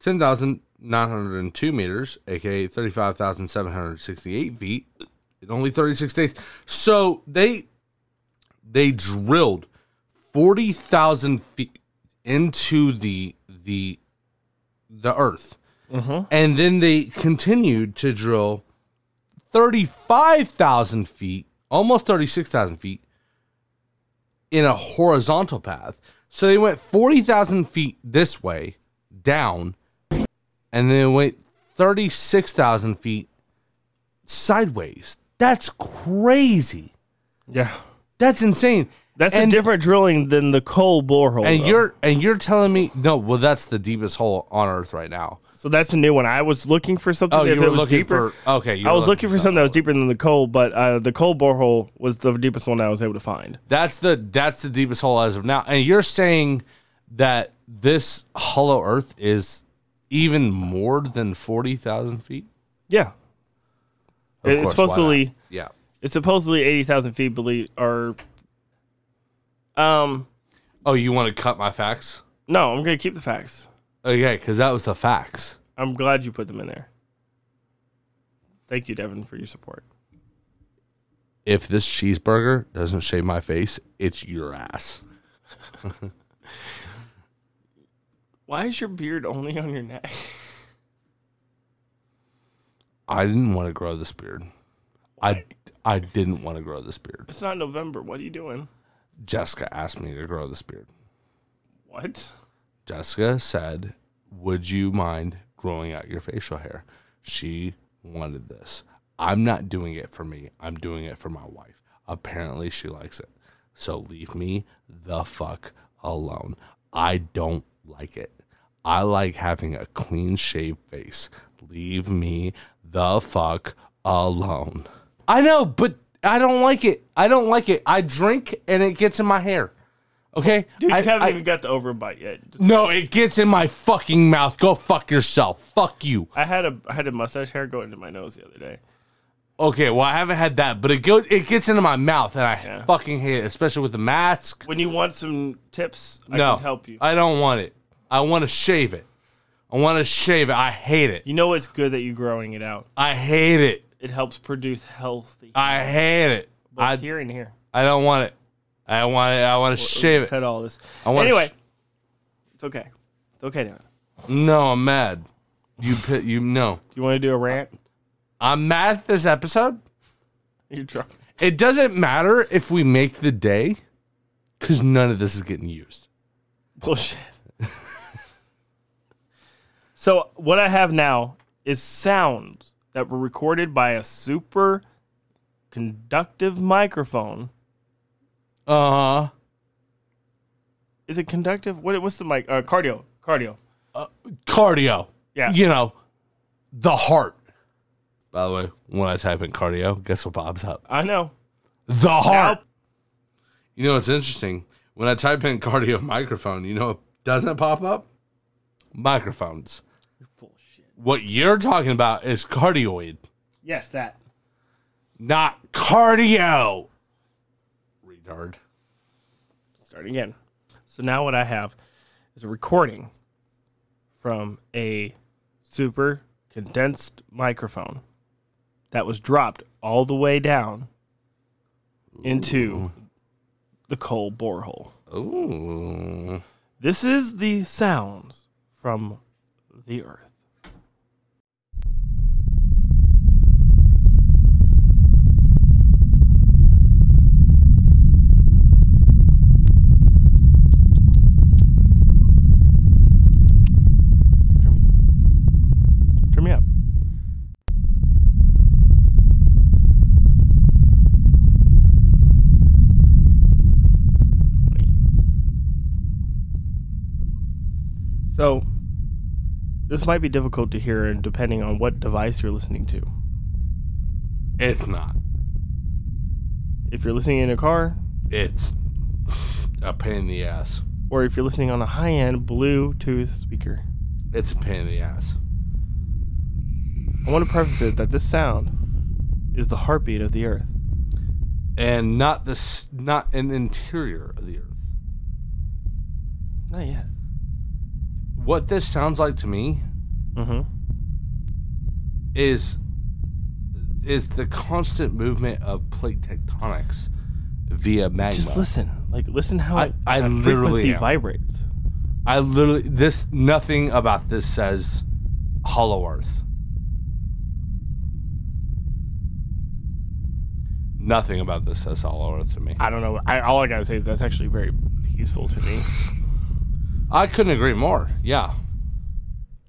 10,902 meters, aka 35,768 feet, in only 36 days. So they they drilled 40,000 feet into the the the earth mm-hmm. and then they continued to drill 35,000 feet, almost 36,000 feet, in a horizontal path. So they went 40,000 feet this way, down, and then went 36,000 feet sideways. That's crazy. Yeah, That's insane. that's And- a different drilling than the Kola borehole. And though. you're and you're telling me no, well that's the deepest hole on earth right now. so that's a new one. I was looking for something. Oh, you were was looking deeper. for okay. I was looking for something that was deeper than the Kola, but uh, the Kola borehole was the deepest one I was able to find. That's the that's the deepest hole as of now. And you're saying that this hollow Earth is even more than forty thousand feet? Yeah, Of it's course, supposedly. It's supposedly eighty thousand feet. Believe or um Oh, you want to cut my facts? no, I'm gonna keep the facts. Okay, because that was the facts. I'm glad you put them in there. Thank you, Devin, for your support. If this cheeseburger doesn't shave my face, it's your ass. Why is your beard only on your neck? I didn't want to grow this beard. I I didn't want to grow this beard. It's not November. What are you doing? Jessica asked me to grow this beard. What? Jessica said, Would you mind growing out your facial hair? She wanted this. I'm not doing it for me, I'm doing it for my wife. Apparently, she likes it. So leave me the fuck alone. I don't like it. I like having a clean shaved face. Leave me the fuck alone. I know, but I don't like it. I don't like it. I drink and it gets in my hair. Okay? Dude, you I, haven't I- even got the overbite yet. no, it gets in my fucking mouth. Go fuck yourself. Fuck you. I had a I had a mustache hair go into my nose the other day. Okay, well I haven't had that, but it goes it gets into my mouth and I Yeah. fucking hate it, especially with the mask. When you want some tips, I no. can help you. I don't want it. I want to shave it. I want to shave it. I hate it. You know it's good that you're growing it out. I hate it. It helps produce healthy. I hate it. both I here and here. I don't want it. I want it. I want to shave it. Cut all this. I want Anyway, Sh- it's okay. It's okay, Dan. no, I'm mad. You pit. You no. You want to do a rant? I'm mad at this episode. You're drunk. It doesn't matter if we make the day, because none of this is getting used. Bullshit. so what I have now is sounds that were recorded by a super conductive microphone. Uh huh. Is it conductive? What? What's the mic? Uh, cardio. Cardio. cardio. Yeah. You know, the heart. By the way, when I type in cardio, guess what pops up? I know. The heart. Now- You know, it's interesting. When I type in cardio microphone, you know what doesn't pop up? Microphones. What you're talking about is cardioid, Yes, that. not cardio. Retard. starting again. So now what I have is a recording from a super condensed microphone that was dropped all the way down into the Kola borehole. Ooh. This is the sounds from the earth. Turn me up. So, this might be difficult to hear, depending on what device you're listening to. It's not. If you're listening in a car, It's a pain in the ass. or if you're listening on a high-end Bluetooth speaker, It's a pain in the ass. I want to preface it that this sound is the heartbeat of the earth. And not this, not an interior of the earth. Not yet. What this sounds like to me Mm-hmm. is is the constant movement of plate tectonics via magma. Just listen, like listen how I- it, I literally vibrates. I literally this nothing about this says hollow earth. Nothing about this says hollow earth to me. I don't know. I, all I gotta say is that's actually very peaceful to me. I couldn't agree more. Yeah.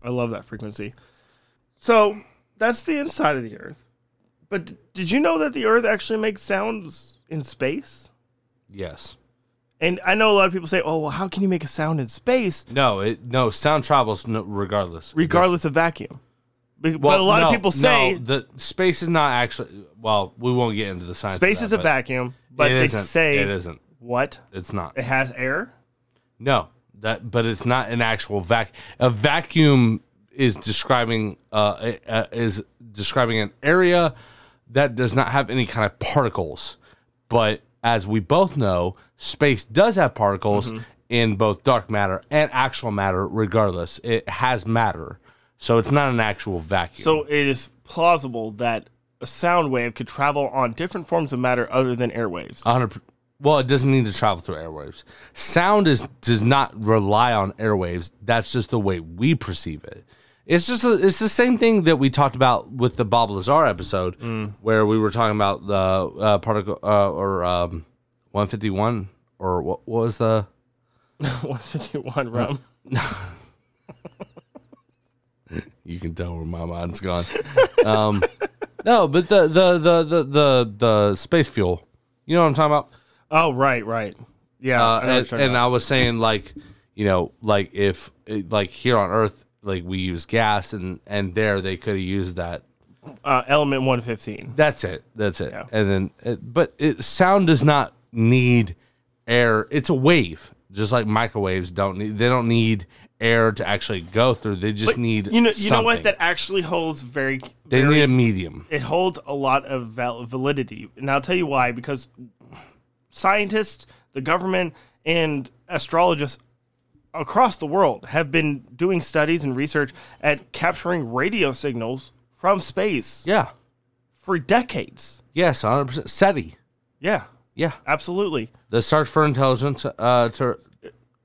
I love that frequency. So that's the inside of the Earth. But d- did you know that the Earth actually makes sounds in space? Yes. And I know a lot of people say, "Oh, well, how can you make a sound in space No, it no sound travels no, regardless. regardless of vacuum?" Be- Well, but a lot no, of people say no, the space is not actually well, we won't get into the science. of space that, is a but vacuum, but it they isn't. say it isn't. what? It's not. It has air. No, that but it's not an actual vac. A vacuum is describing uh, uh is describing an area that does not have any kind of particles. But as we both know, space does have particles Mm-hmm. in both dark matter and actual matter. Regardless, it has matter, so it's not an actual vacuum. So it is plausible that a sound wave could travel on different forms of matter other than airwaves. A hundred. Well, it doesn't need to travel through airwaves. Sound is does not rely on airwaves. That's just the way we perceive it. It's just a, it's the same thing that we talked about with the Bob Lazar episode, where we were talking about the uh, particle uh, or um, 151 or what, what was the 151 rum. you can tell where my mind's gone. um, no, but the the, the the the the space fuel. You know what I'm talking about? Oh, right, right. Yeah. Uh, I know what you're and, and. I was saying like, you know, like if like here on Earth, like we use gas, and and there they could have used that. uh, element 115. That's it. That's it. Yeah. And then, it, but it, sound does not need air. It's a wave, just like microwaves don't need. They don't need air to actually go through. They just But need. you know you know what that actually holds very They very- need a medium. it holds a lot of val- validity and I'll tell you why because scientists the government and astrologists across the world have been doing studies and research at capturing radio signals from space Yeah. for decades Yes. 100. percent SETI. yeah Yeah. absolutely The search for intelligence. Uh, to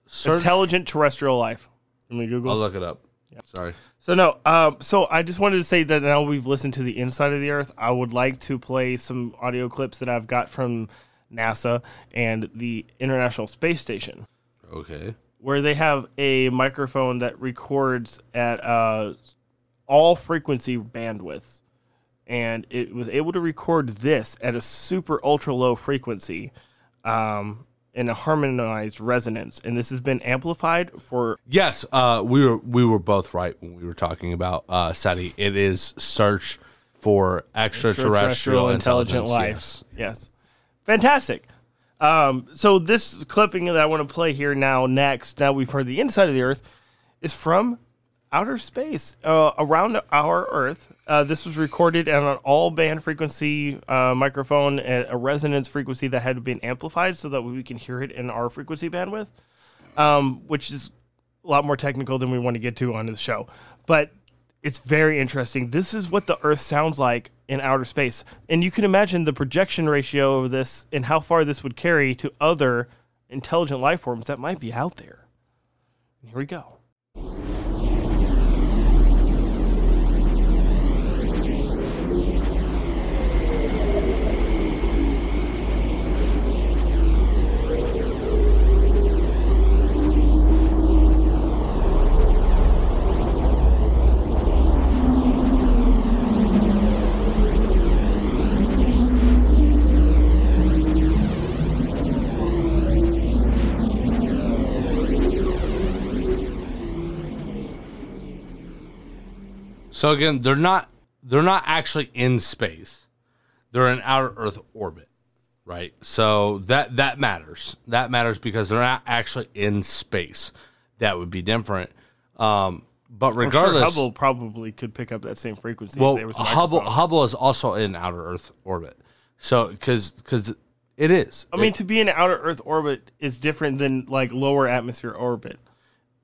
search. intelligent terrestrial life let me google I'll look it up. Sorry. So no, um, so I just wanted to say that now we've listened to the inside of the Earth. I would like to play some audio clips that I've got from NASA and the International Space Station, Okay. where they have a microphone that records at uh, all frequency bandwidths, and it was able to record this at a super ultra low frequency. Um, in a harmonized resonance, and this has been amplified for Yes, uh, we were we were both right when we were talking about uh, SETI. It is search for extraterrestrial, intelligent intelligence. life. Yes. Fantastic. Um, so this clipping that I want to play here now next, now we've heard the inside of the earth, is from outer space uh, around our Earth. Uh, this was recorded on an all band frequency uh, microphone at a resonance frequency that had been amplified so that we can hear it in our frequency bandwidth, um, which is a lot more technical than we want to get to on the show. But it's very interesting. This is what the Earth sounds like in outer space. And you can imagine the projection ratio of this and how far this would carry to other intelligent life forms that might be out there. Here we go. So again, they're not they're not actually in space. They're in outer Earth orbit, right? So that that matters. That matters because they're not actually in space. That would be different. Um, but I'm sure regardless, Hubble probably could pick up that same frequency. if well, there was a Hubble microphone. Hubble is also in outer Earth orbit. So because because it is. I mean, to be in outer Earth orbit is different than like lower atmosphere orbit.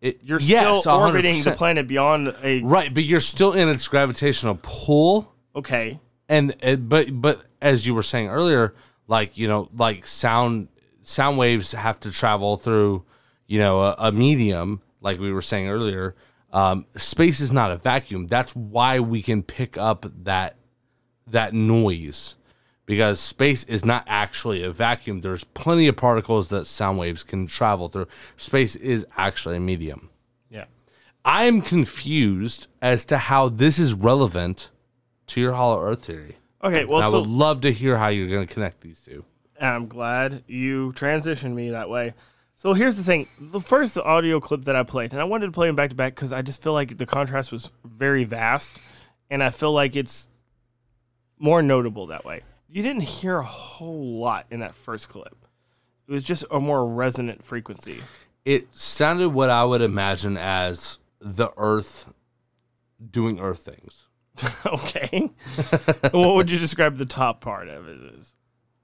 It, You're yes, still orbiting the 100%. planet beyond a right, but you're still in its gravitational pull. okay. and, and but but as you were saying earlier like you know like sound sound waves have to travel through you know a, a medium like we were saying earlier um, space is not a vacuum that's why we can pick up that that noise because space is not actually a vacuum there's plenty of particles that sound waves can travel through space is actually a medium Yeah. i'm confused as to how this is relevant to your hollow earth theory Okay. Well, and I so would love to hear how you're going to connect these two. I'm glad you transitioned me that way. So here's the thing: the first audio clip that I played, and I wanted to play them back to back because I just feel like the contrast was very vast, and I feel like it's more notable that way. You didn't hear a whole lot in that first clip. It was just a more resonant frequency. It sounded what I would imagine as the Earth doing Earth things. okay. what would you describe the top part of it as?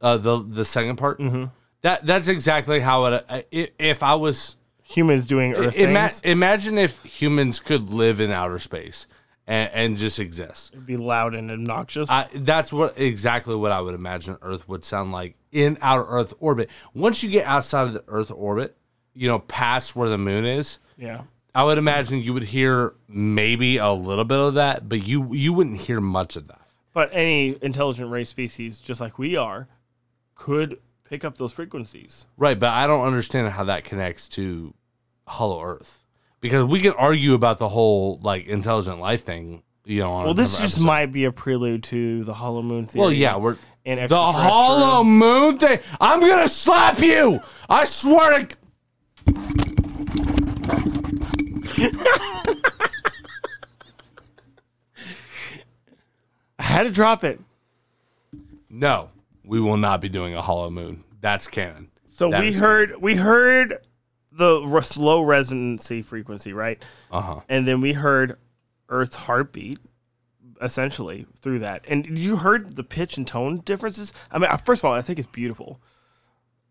Uh, the the second part. Mm-hmm. That that's exactly how it. Uh, if I was Humans doing Earth ima- things. imagine if humans could live in outer space and, and just exist. It'd be loud and obnoxious. I, that's what exactly what I would imagine Earth would sound like in outer Earth orbit. Once you get outside of the Earth orbit, you know, past where the moon is, yeah. I would imagine you would hear maybe a little bit of that, but you you wouldn't hear much of that. But any intelligent race species, just like we are, could pick up those frequencies. Right, but I don't understand how that connects to Hollow Earth. Because we can argue about the whole like intelligent life thing, you know. Well, this just episode. might be a prelude to the hollow moon theory. Well, yeah, we're and the hollow moon thing. I'm gonna slap you. I swear to. I had to drop it. No, we will not be doing a hollow moon. That's canon. So That we heard we heard the re- slow resonancy frequency, right? Uh huh. And then we heard Earth's heartbeat, essentially through that. And you heard the pitch and tone differences. I mean, first of all, I think it's beautiful.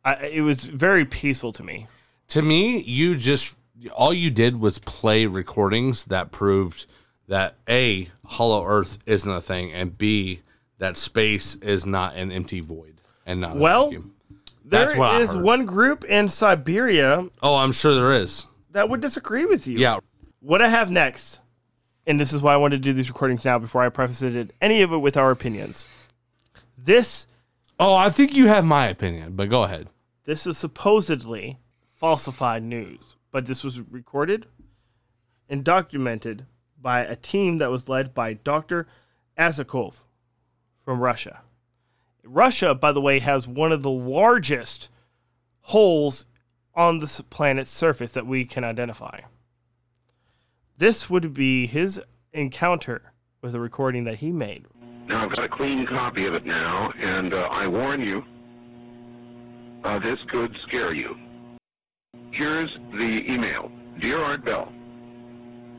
I, it was very peaceful to me. To me, you just all you did was play recordings that proved that a hollow Earth isn't a thing, and b that space is not an empty void and not a Well, vacuum. That's There what I is heard. one group in Siberia Oh, I'm sure there is. that would disagree with you. Yeah. What I have next, and this is why I wanted to do these recordings now before I preface it any of it with our opinions. This Oh, I think you have my opinion, but go ahead. this is supposedly falsified news, but this was recorded and documented by a team that was led by Dr. Azakov from Russia. Russia, by the way, has one of the largest holes on the planet's surface that we can identify. This would be his encounter with a recording that he made. Now I've got a clean copy of it now, and uh, I warn you, uh, this could scare you. Here's the email. Dear Art Bell,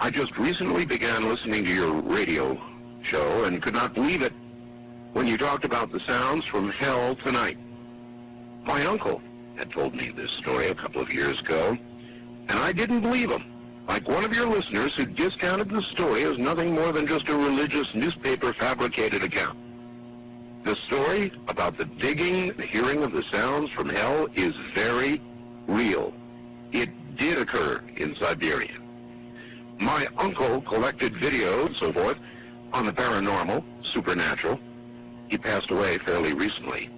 I just recently began listening to your radio show and could not believe it when you talked about the sounds from hell tonight. My uncle had told me this story a couple of years ago, and I didn't believe him. Like one of your listeners who discounted the story as nothing more than just a religious newspaper fabricated account. The story about the digging, the hearing of the sounds from hell is very real. It did occur in Siberia. My uncle collected videos, and so forth, on the paranormal, supernatural. He passed away fairly recently,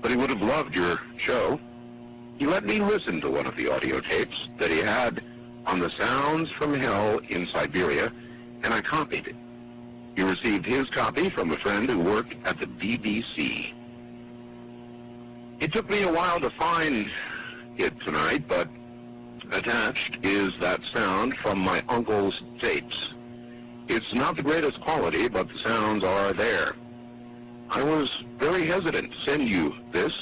but he would have loved your show. He let me listen to one of the audio tapes that he had on the sounds from hell in Siberia, and I copied it. He received his copy from a friend who worked at the BBC. It took me a while to find it tonight, but attached is that sound from my uncle's tapes. It's not the greatest quality, but the sounds are there. I was very hesitant to send you this,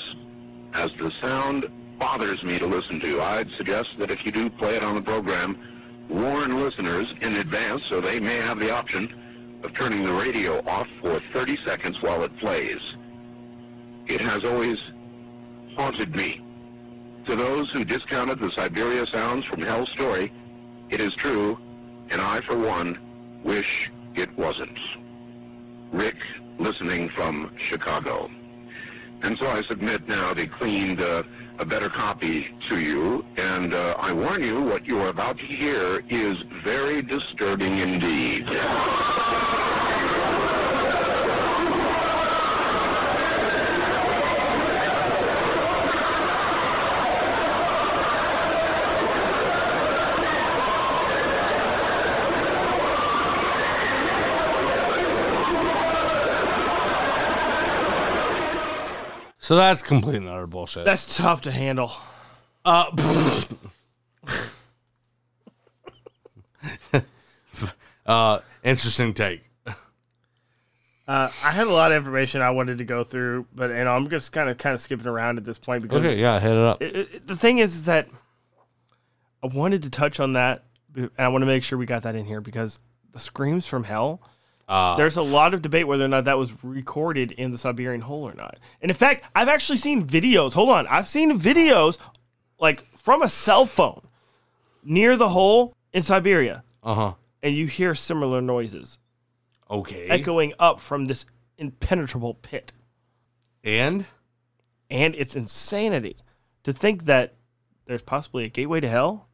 as the sound bothers me to listen to. I'd suggest that if you do play it on the program, warn listeners in advance so they may have the option of turning the radio off for 30 seconds while it plays. It has always haunted me. To those who discounted the Siberia sounds from Hell's story, it is true, and I, for one, wish it wasn't. Rick, listening from Chicago. And so I submit now the cleaned, uh, a better copy to you, and uh, I warn you, what you are about to hear is very disturbing indeed. So that's complete and utter bullshit. That's tough to handle. Uh, uh, interesting take. Uh, I had a lot of information I wanted to go through, but and I'm just kind of kind of skipping around at this point because Okay, yeah, hit it up. it- it- the thing is, is that I wanted to touch on that, and I want to make sure we got that in here because the screams from hell. Uh, There's a lot of debate whether or not that was recorded in the Siberian hole or not. And in fact, I've actually seen videos. Hold on, I've seen videos like from a cell phone near the hole in Siberia, Uh huh. and you hear similar noises Okay. echoing up from this impenetrable pit. And And it's insanity to think that there's possibly a gateway to hell.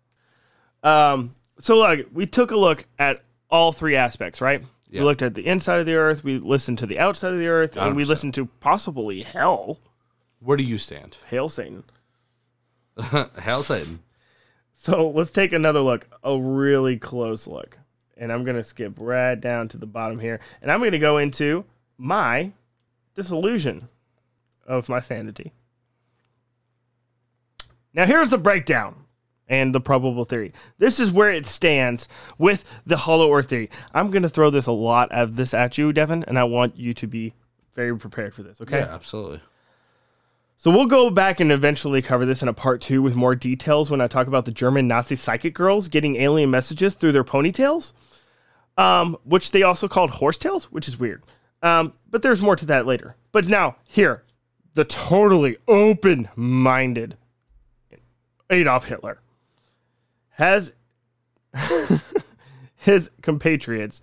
Um, so like we took a look at all three aspects, right? Yeah. We looked at the inside of the earth, we listened to the outside of the earth, and we 100%. listened to possibly hell. where do you stand? Hail Satan. Hell Satan. So let's take another look, a really close look. And I'm going to skip right down to the bottom here. And I'm going to go into my disillusion of my sanity. Now, here's the breakdown and the probable theory. This is where it stands with the hollow earth theory. I'm going to throw this a lot of this at you, Devin, and I want you to be very prepared for this, okay? Yeah, absolutely. So we'll go back and eventually cover this in a part two with more details when I talk about the German Nazi psychic girls getting alien messages through their ponytails, um, which they also called horsetails, which is weird. Um, but there's more to that later. But now, here, the totally open minded Adolf Hitler has his compatriots,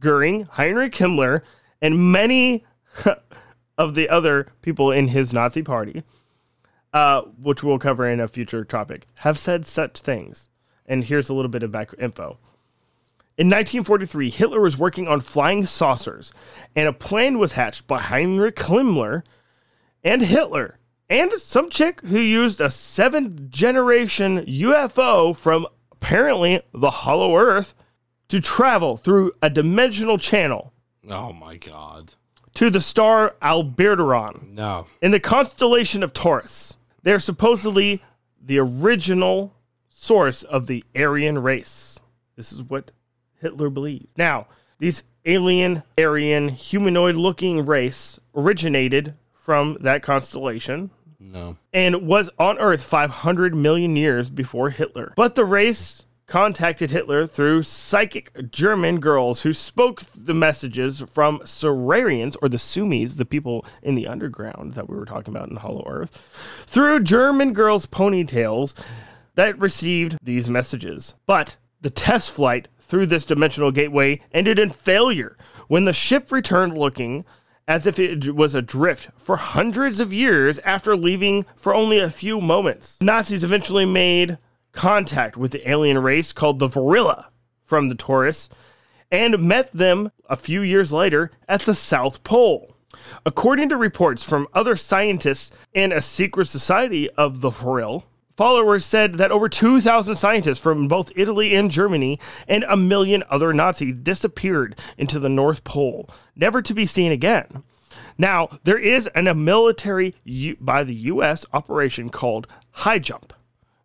Goering, Heinrich Himmler, and many of the other people in his Nazi party, uh, which we'll cover in a future topic, have said such things. And here's a little bit of back info. In 1943, Hitler was working on flying saucers, and a plan was hatched by Heinrich Himmler and Hitler, and some chick who used a seventh generation UFO from apparently the Hollow Earth to travel through a dimensional channel Oh my god. to the star Aldebaran No. in the constellation of Taurus. They're supposedly the original source of the Aryan race. This is what Hitler believed. Now, these alien, Aryan, humanoid looking race originated from that constellation No. and was on Earth 500 million years before Hitler. But the race contacted Hitler through psychic German girls who spoke the messages from Saurians, or the Symmes, the people in the underground that we were talking about in Hollow Earth, through German girls' ponytails that received these messages. But the test flight through this dimensional gateway ended in failure when the ship returned looking as if it was adrift for hundreds of years after leaving for only a few moments. Nazis eventually made contact with the alien race called the Varilla from the Taurus and met them a few years later at the South Pole. According to reports from other scientists in a secret society of the Varilla, followers said that over 2,000 scientists from both Italy and Germany and a million other Nazis disappeared into the North Pole, never to be seen again. Now, there is an, a military U- by the U.S. operation called High Jump.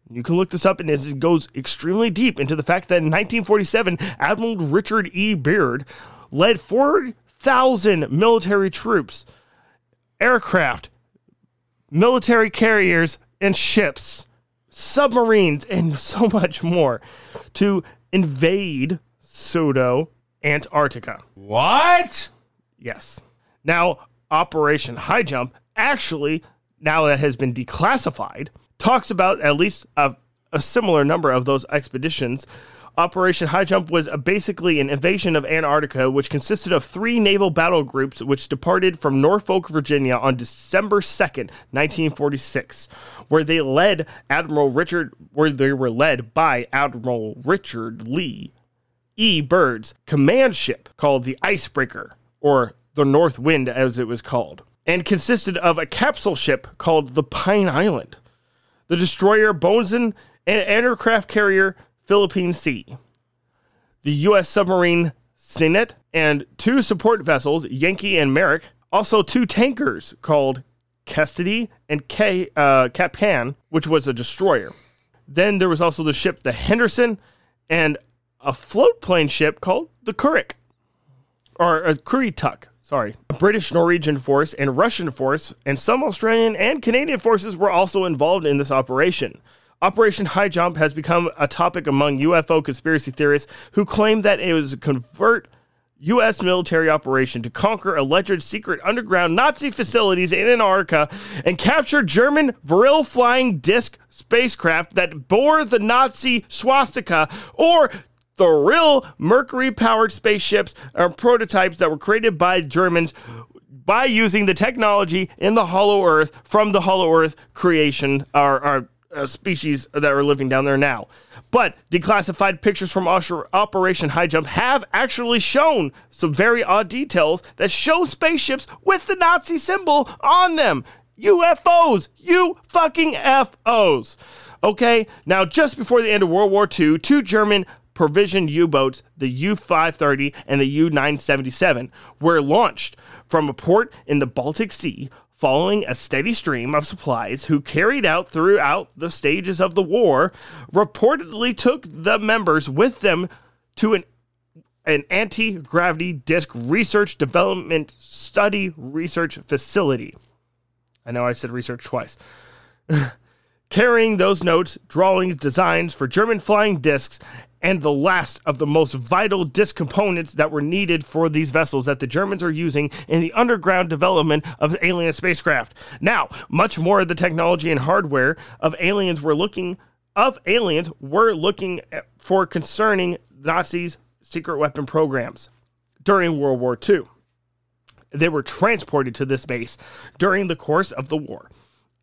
You can look this up, and it goes extremely deep into the fact that in 1947, Admiral Richard E. Byrd led 4,000 military troops, aircraft, military carriers, and ships, submarines, and so much more to invade pseudo Antarctica. What? Yes. Now, Operation High Jump actually, now that has been declassified, talks about at least a, a similar number of those expeditions. Operation High Jump was basically an invasion of Antarctica, which consisted of three naval battle groups which departed from Norfolk, Virginia on December 2nd, 1946, where they led Admiral Richard, where they were led by Admiral Richard Lee E. Byrd's command ship called the Icebreaker, or the North Wind as it was called, and consisted of a capsule ship called the Pine Island, the destroyer Bonzen, and aircraft carrier Philippine Sea, the U.S. submarine Sennet, and two support vessels, Yankee and Merrick, also two tankers called Custody and K, uh, Capcan, which was a destroyer. Then there was also the ship the Henderson and a float plane ship called the Kurik, or a Currituck, sorry. A British Norwegian force and Russian force, and some Australian and Canadian forces were also involved in this operation. Operation High Jump has become a topic among UFO conspiracy theorists who claim that it was a covert U.S. military operation to conquer alleged secret underground Nazi facilities in Antarctica and capture German Vril flying disc spacecraft that bore the Nazi swastika or the real Mercury powered spaceships or prototypes that were created by Germans by using the technology in the Hollow Earth from the Hollow Earth creation or, uh, species that are living down there now. But declassified pictures from Operation High Jump have actually shown some very odd details that show spaceships with the Nazi symbol on them. UFOs, you fucking FOs. Okay, now just before the end of World War II, two German provision U boats, the U 530 and the U 977, were launched from a port in the Baltic Sea following a steady stream of supplies who carried out throughout the stages of the war, reportedly took the members with them to an an anti-gravity disk research development study research facility. I know I said research twice. Carrying those notes, drawings, designs for German flying discs and the last of the most vital disc components that were needed for these vessels that the Germans are using in the underground development of alien spacecraft. Now, much more of the technology and hardware of aliens were looking of aliens were looking for concerning Nazis' secret weapon programs during World War II. They were transported to this base during the course of the war,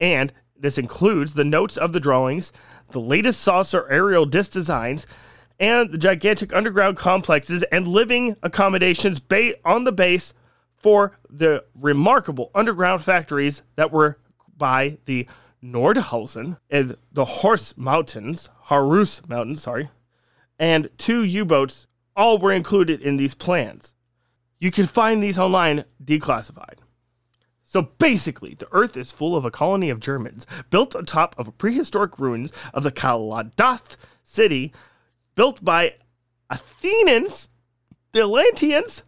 and this includes the notes of the drawings, the latest saucer aerial disc designs, and the gigantic underground complexes and living accommodations ba- on the base for the remarkable underground factories that were by the Nordhausen and the Horse Mountains, Harus Mountains, sorry, and two U-boats all were included in these plans. You can find these online declassified. So basically, the Earth is full of a colony of Germans built atop of prehistoric ruins of the Kaladath city built by Athenians, the Atlanteans,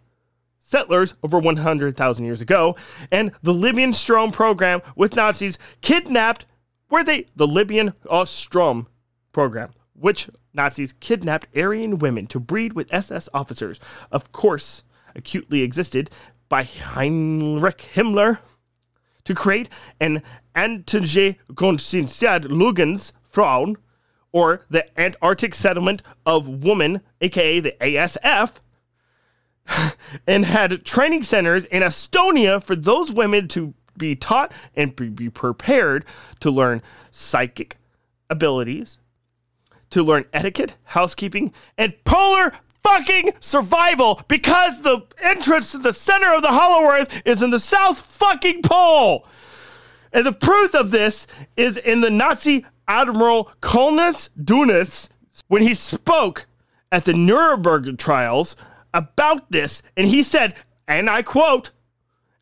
settlers over 100,000 years ago, and the Libyan Strom program with Nazis kidnapped where they the Libyan uh, Strom program, which Nazis kidnapped Aryan women to breed with SS officers. Of course, acutely existed by Heinrich Himmler to create an Antige Conscientiad Lugens Frauen, or the Antarctic Settlement of Woman, aka the ASF, and had training centers in Estonia for those women to be taught and be- prepared to learn psychic abilities, to learn etiquette, housekeeping, and polar fucking survival because the entrance to the center of the hollow earth is in the south fucking pole. And the proof of this is in the Nazi Admiral Kolnus Dunas when he spoke at the Nuremberg trials about this, and he said, and I quote,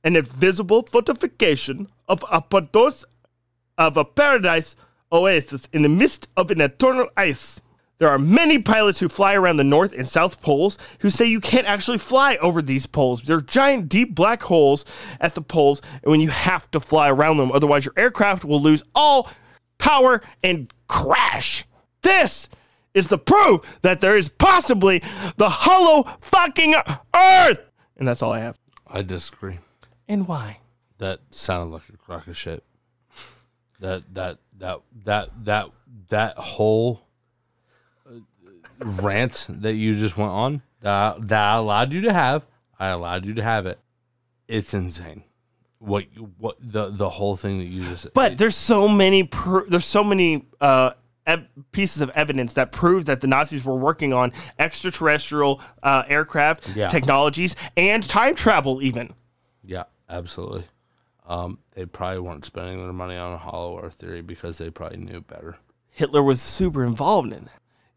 an invisible fortification of of a paradise oasis in the midst of an eternal ice. There are many pilots who fly around the North and South poles who say you can't actually fly over these poles. They're giant, deep black holes at the poles, and when you have to fly around them, otherwise your aircraft will lose all power and crash. This is the proof that there is possibly the hollow fucking Earth. And that's all I have. I disagree. And why? That sounded like a crock of shit. That that that that that that whole uh, rant that you just went on that that I allowed you to have, I allowed you to have it. It's insane. What you what the the whole thing that you just But there's so many pr- there's so many uh, ev- pieces of evidence that prove that the Nazis were working on extraterrestrial uh, aircraft Yeah. technologies and time travel even. Yeah, absolutely. Um, they probably weren't spending their money on a hollow earth theory because they probably knew better. Hitler was super involved in it.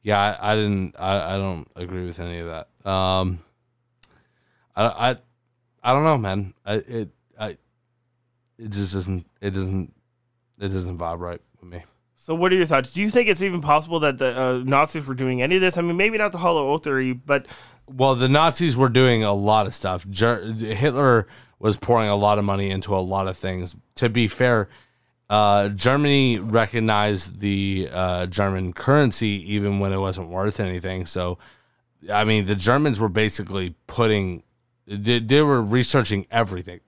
Yeah, I, I didn't. I, I don't agree with any of that. Um, I, I, I don't know, man. I, it, it just doesn't. It doesn't. It doesn't vibe right with me. So, what are your thoughts? Do you think it's even possible that the uh, Nazis were doing any of this? I mean, maybe not the Hollow Earth theory, but Well, the Nazis were doing a lot of stuff. Ger- Hitler was pouring a lot of money into a lot of things. To be fair, uh, Germany recognized the uh, German currency even when it wasn't worth anything. So, I mean, the Germans were basically putting, they, they were researching everything,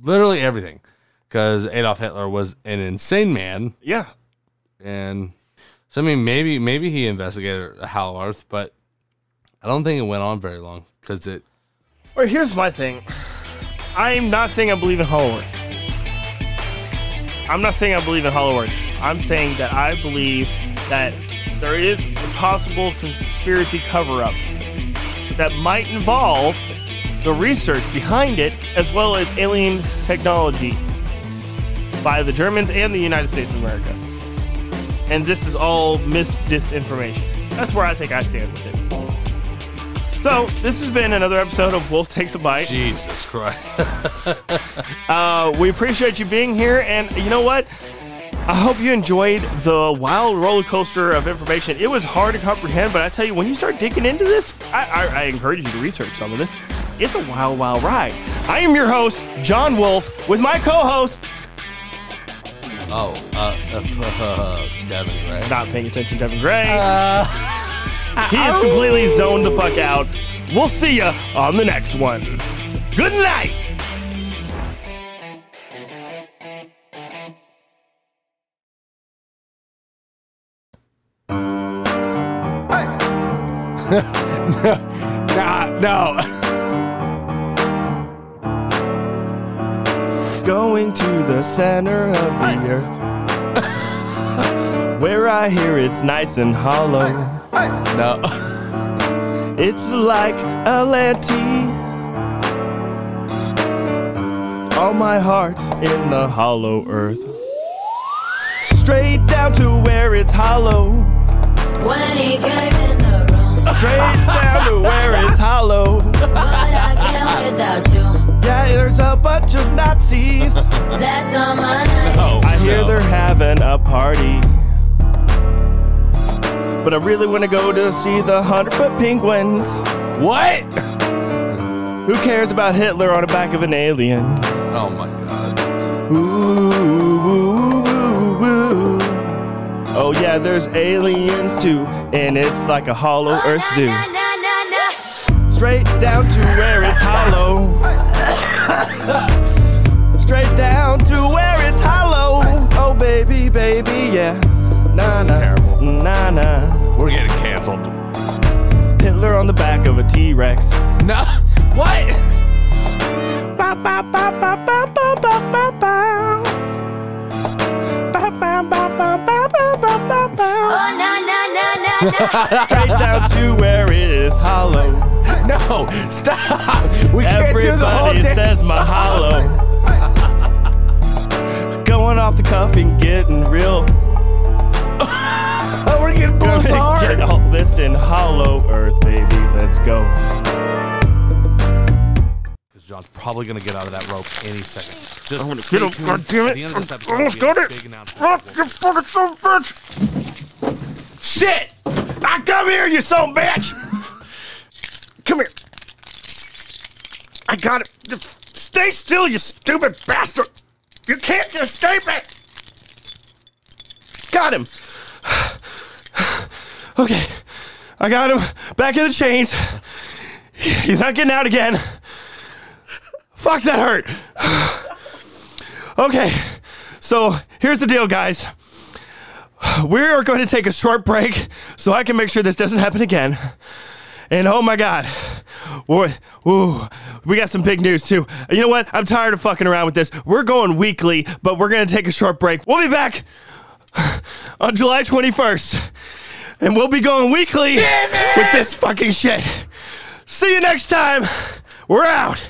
literally everything, because Adolf Hitler was an insane man. yeah, And so, I mean, maybe maybe he investigated Hollow Earth, but I don't think it went on very long because it. Or here's my thing. I'm not saying I believe in Hollow Earth. I'm not saying I believe in Hollow Earth. I'm saying that I believe that there is a possible conspiracy cover up that might involve the research behind it as well as alien technology by the Germans and the United States of America. And this is all mis disinformation. That's where I think I stand with it. So, this has been another episode of Wolf Takes a Bite. Jesus Christ. Uh, we appreciate you being here, and you know what? I hope you enjoyed the wild roller coaster of information. It was hard to comprehend, but I tell you, when you start digging into this, I, I, I encourage you to research some of this. It's a wild, wild ride. I am your host, John Wolf, with my co-host, Oh, uh, uh, Devin Gray. not paying attention, Devin Gray. he is completely zoned the fuck out. We'll see you on the next one. Good night. Nah, no. Going to the center of the earth. Where I hear it's nice and hollow. No. It's like a Atlantis. All my heart in the hollow earth. Straight down to where it's hollow. When he came in the room, Straight down to where it's hollow. but I can't without you. Yeah, there's a bunch of Nazis. That's on my name. I hear they're having a party. But I really want to go to see the 100 foot penguins. What? Who cares about Hitler on the back of an alien? Oh my god. Ooh, ooh, ooh, ooh. Oh yeah, there's aliens too, and it's like a hollow oh, earth zoo. Straight down to where it's hollow. Straight down to where it's hollow. Oh baby, baby, yeah. Nah, This is nah, terrible. Nah, nah. We're getting canceled. Hitler on the back of a T-Rex. No, what? Ba, ba, ba, ba, ba, ba, ba, ba, ba. Ba, ba, ba, ba, ba, ba, ba, ba, ba. Straight down to where it is hollow. No, stop. We can't do the whole Everybody says song. mahalo. Going off the cuff and getting real. Oh, we're getting Gonna both hard. Get all this in hollow earth, baby. Let's go. Because John's probably going to get out of that rope any second. Just I'm gonna stay get him. God damn it. the end of this episode, Almost there'll got it. big announcement. Fuck, you fucking son of a bitch! Shit! I come here, you son of a bitch! Come here. I got it. Stay still, you stupid bastard! You can't escape it! Got him. Okay. I got him back in the chains. He's not getting out again. Fuck, that hurt. Okay, so here's the deal, guys. We are going to take a short break so I can make sure this doesn't happen again. And oh my God, ooh, we got some big news too. You know what? I'm tired of fucking around with this. We're going weekly, but we're going to take a short break. We'll be back on July 21st. And we'll be going weekly with this fucking shit. See you next time. We're out.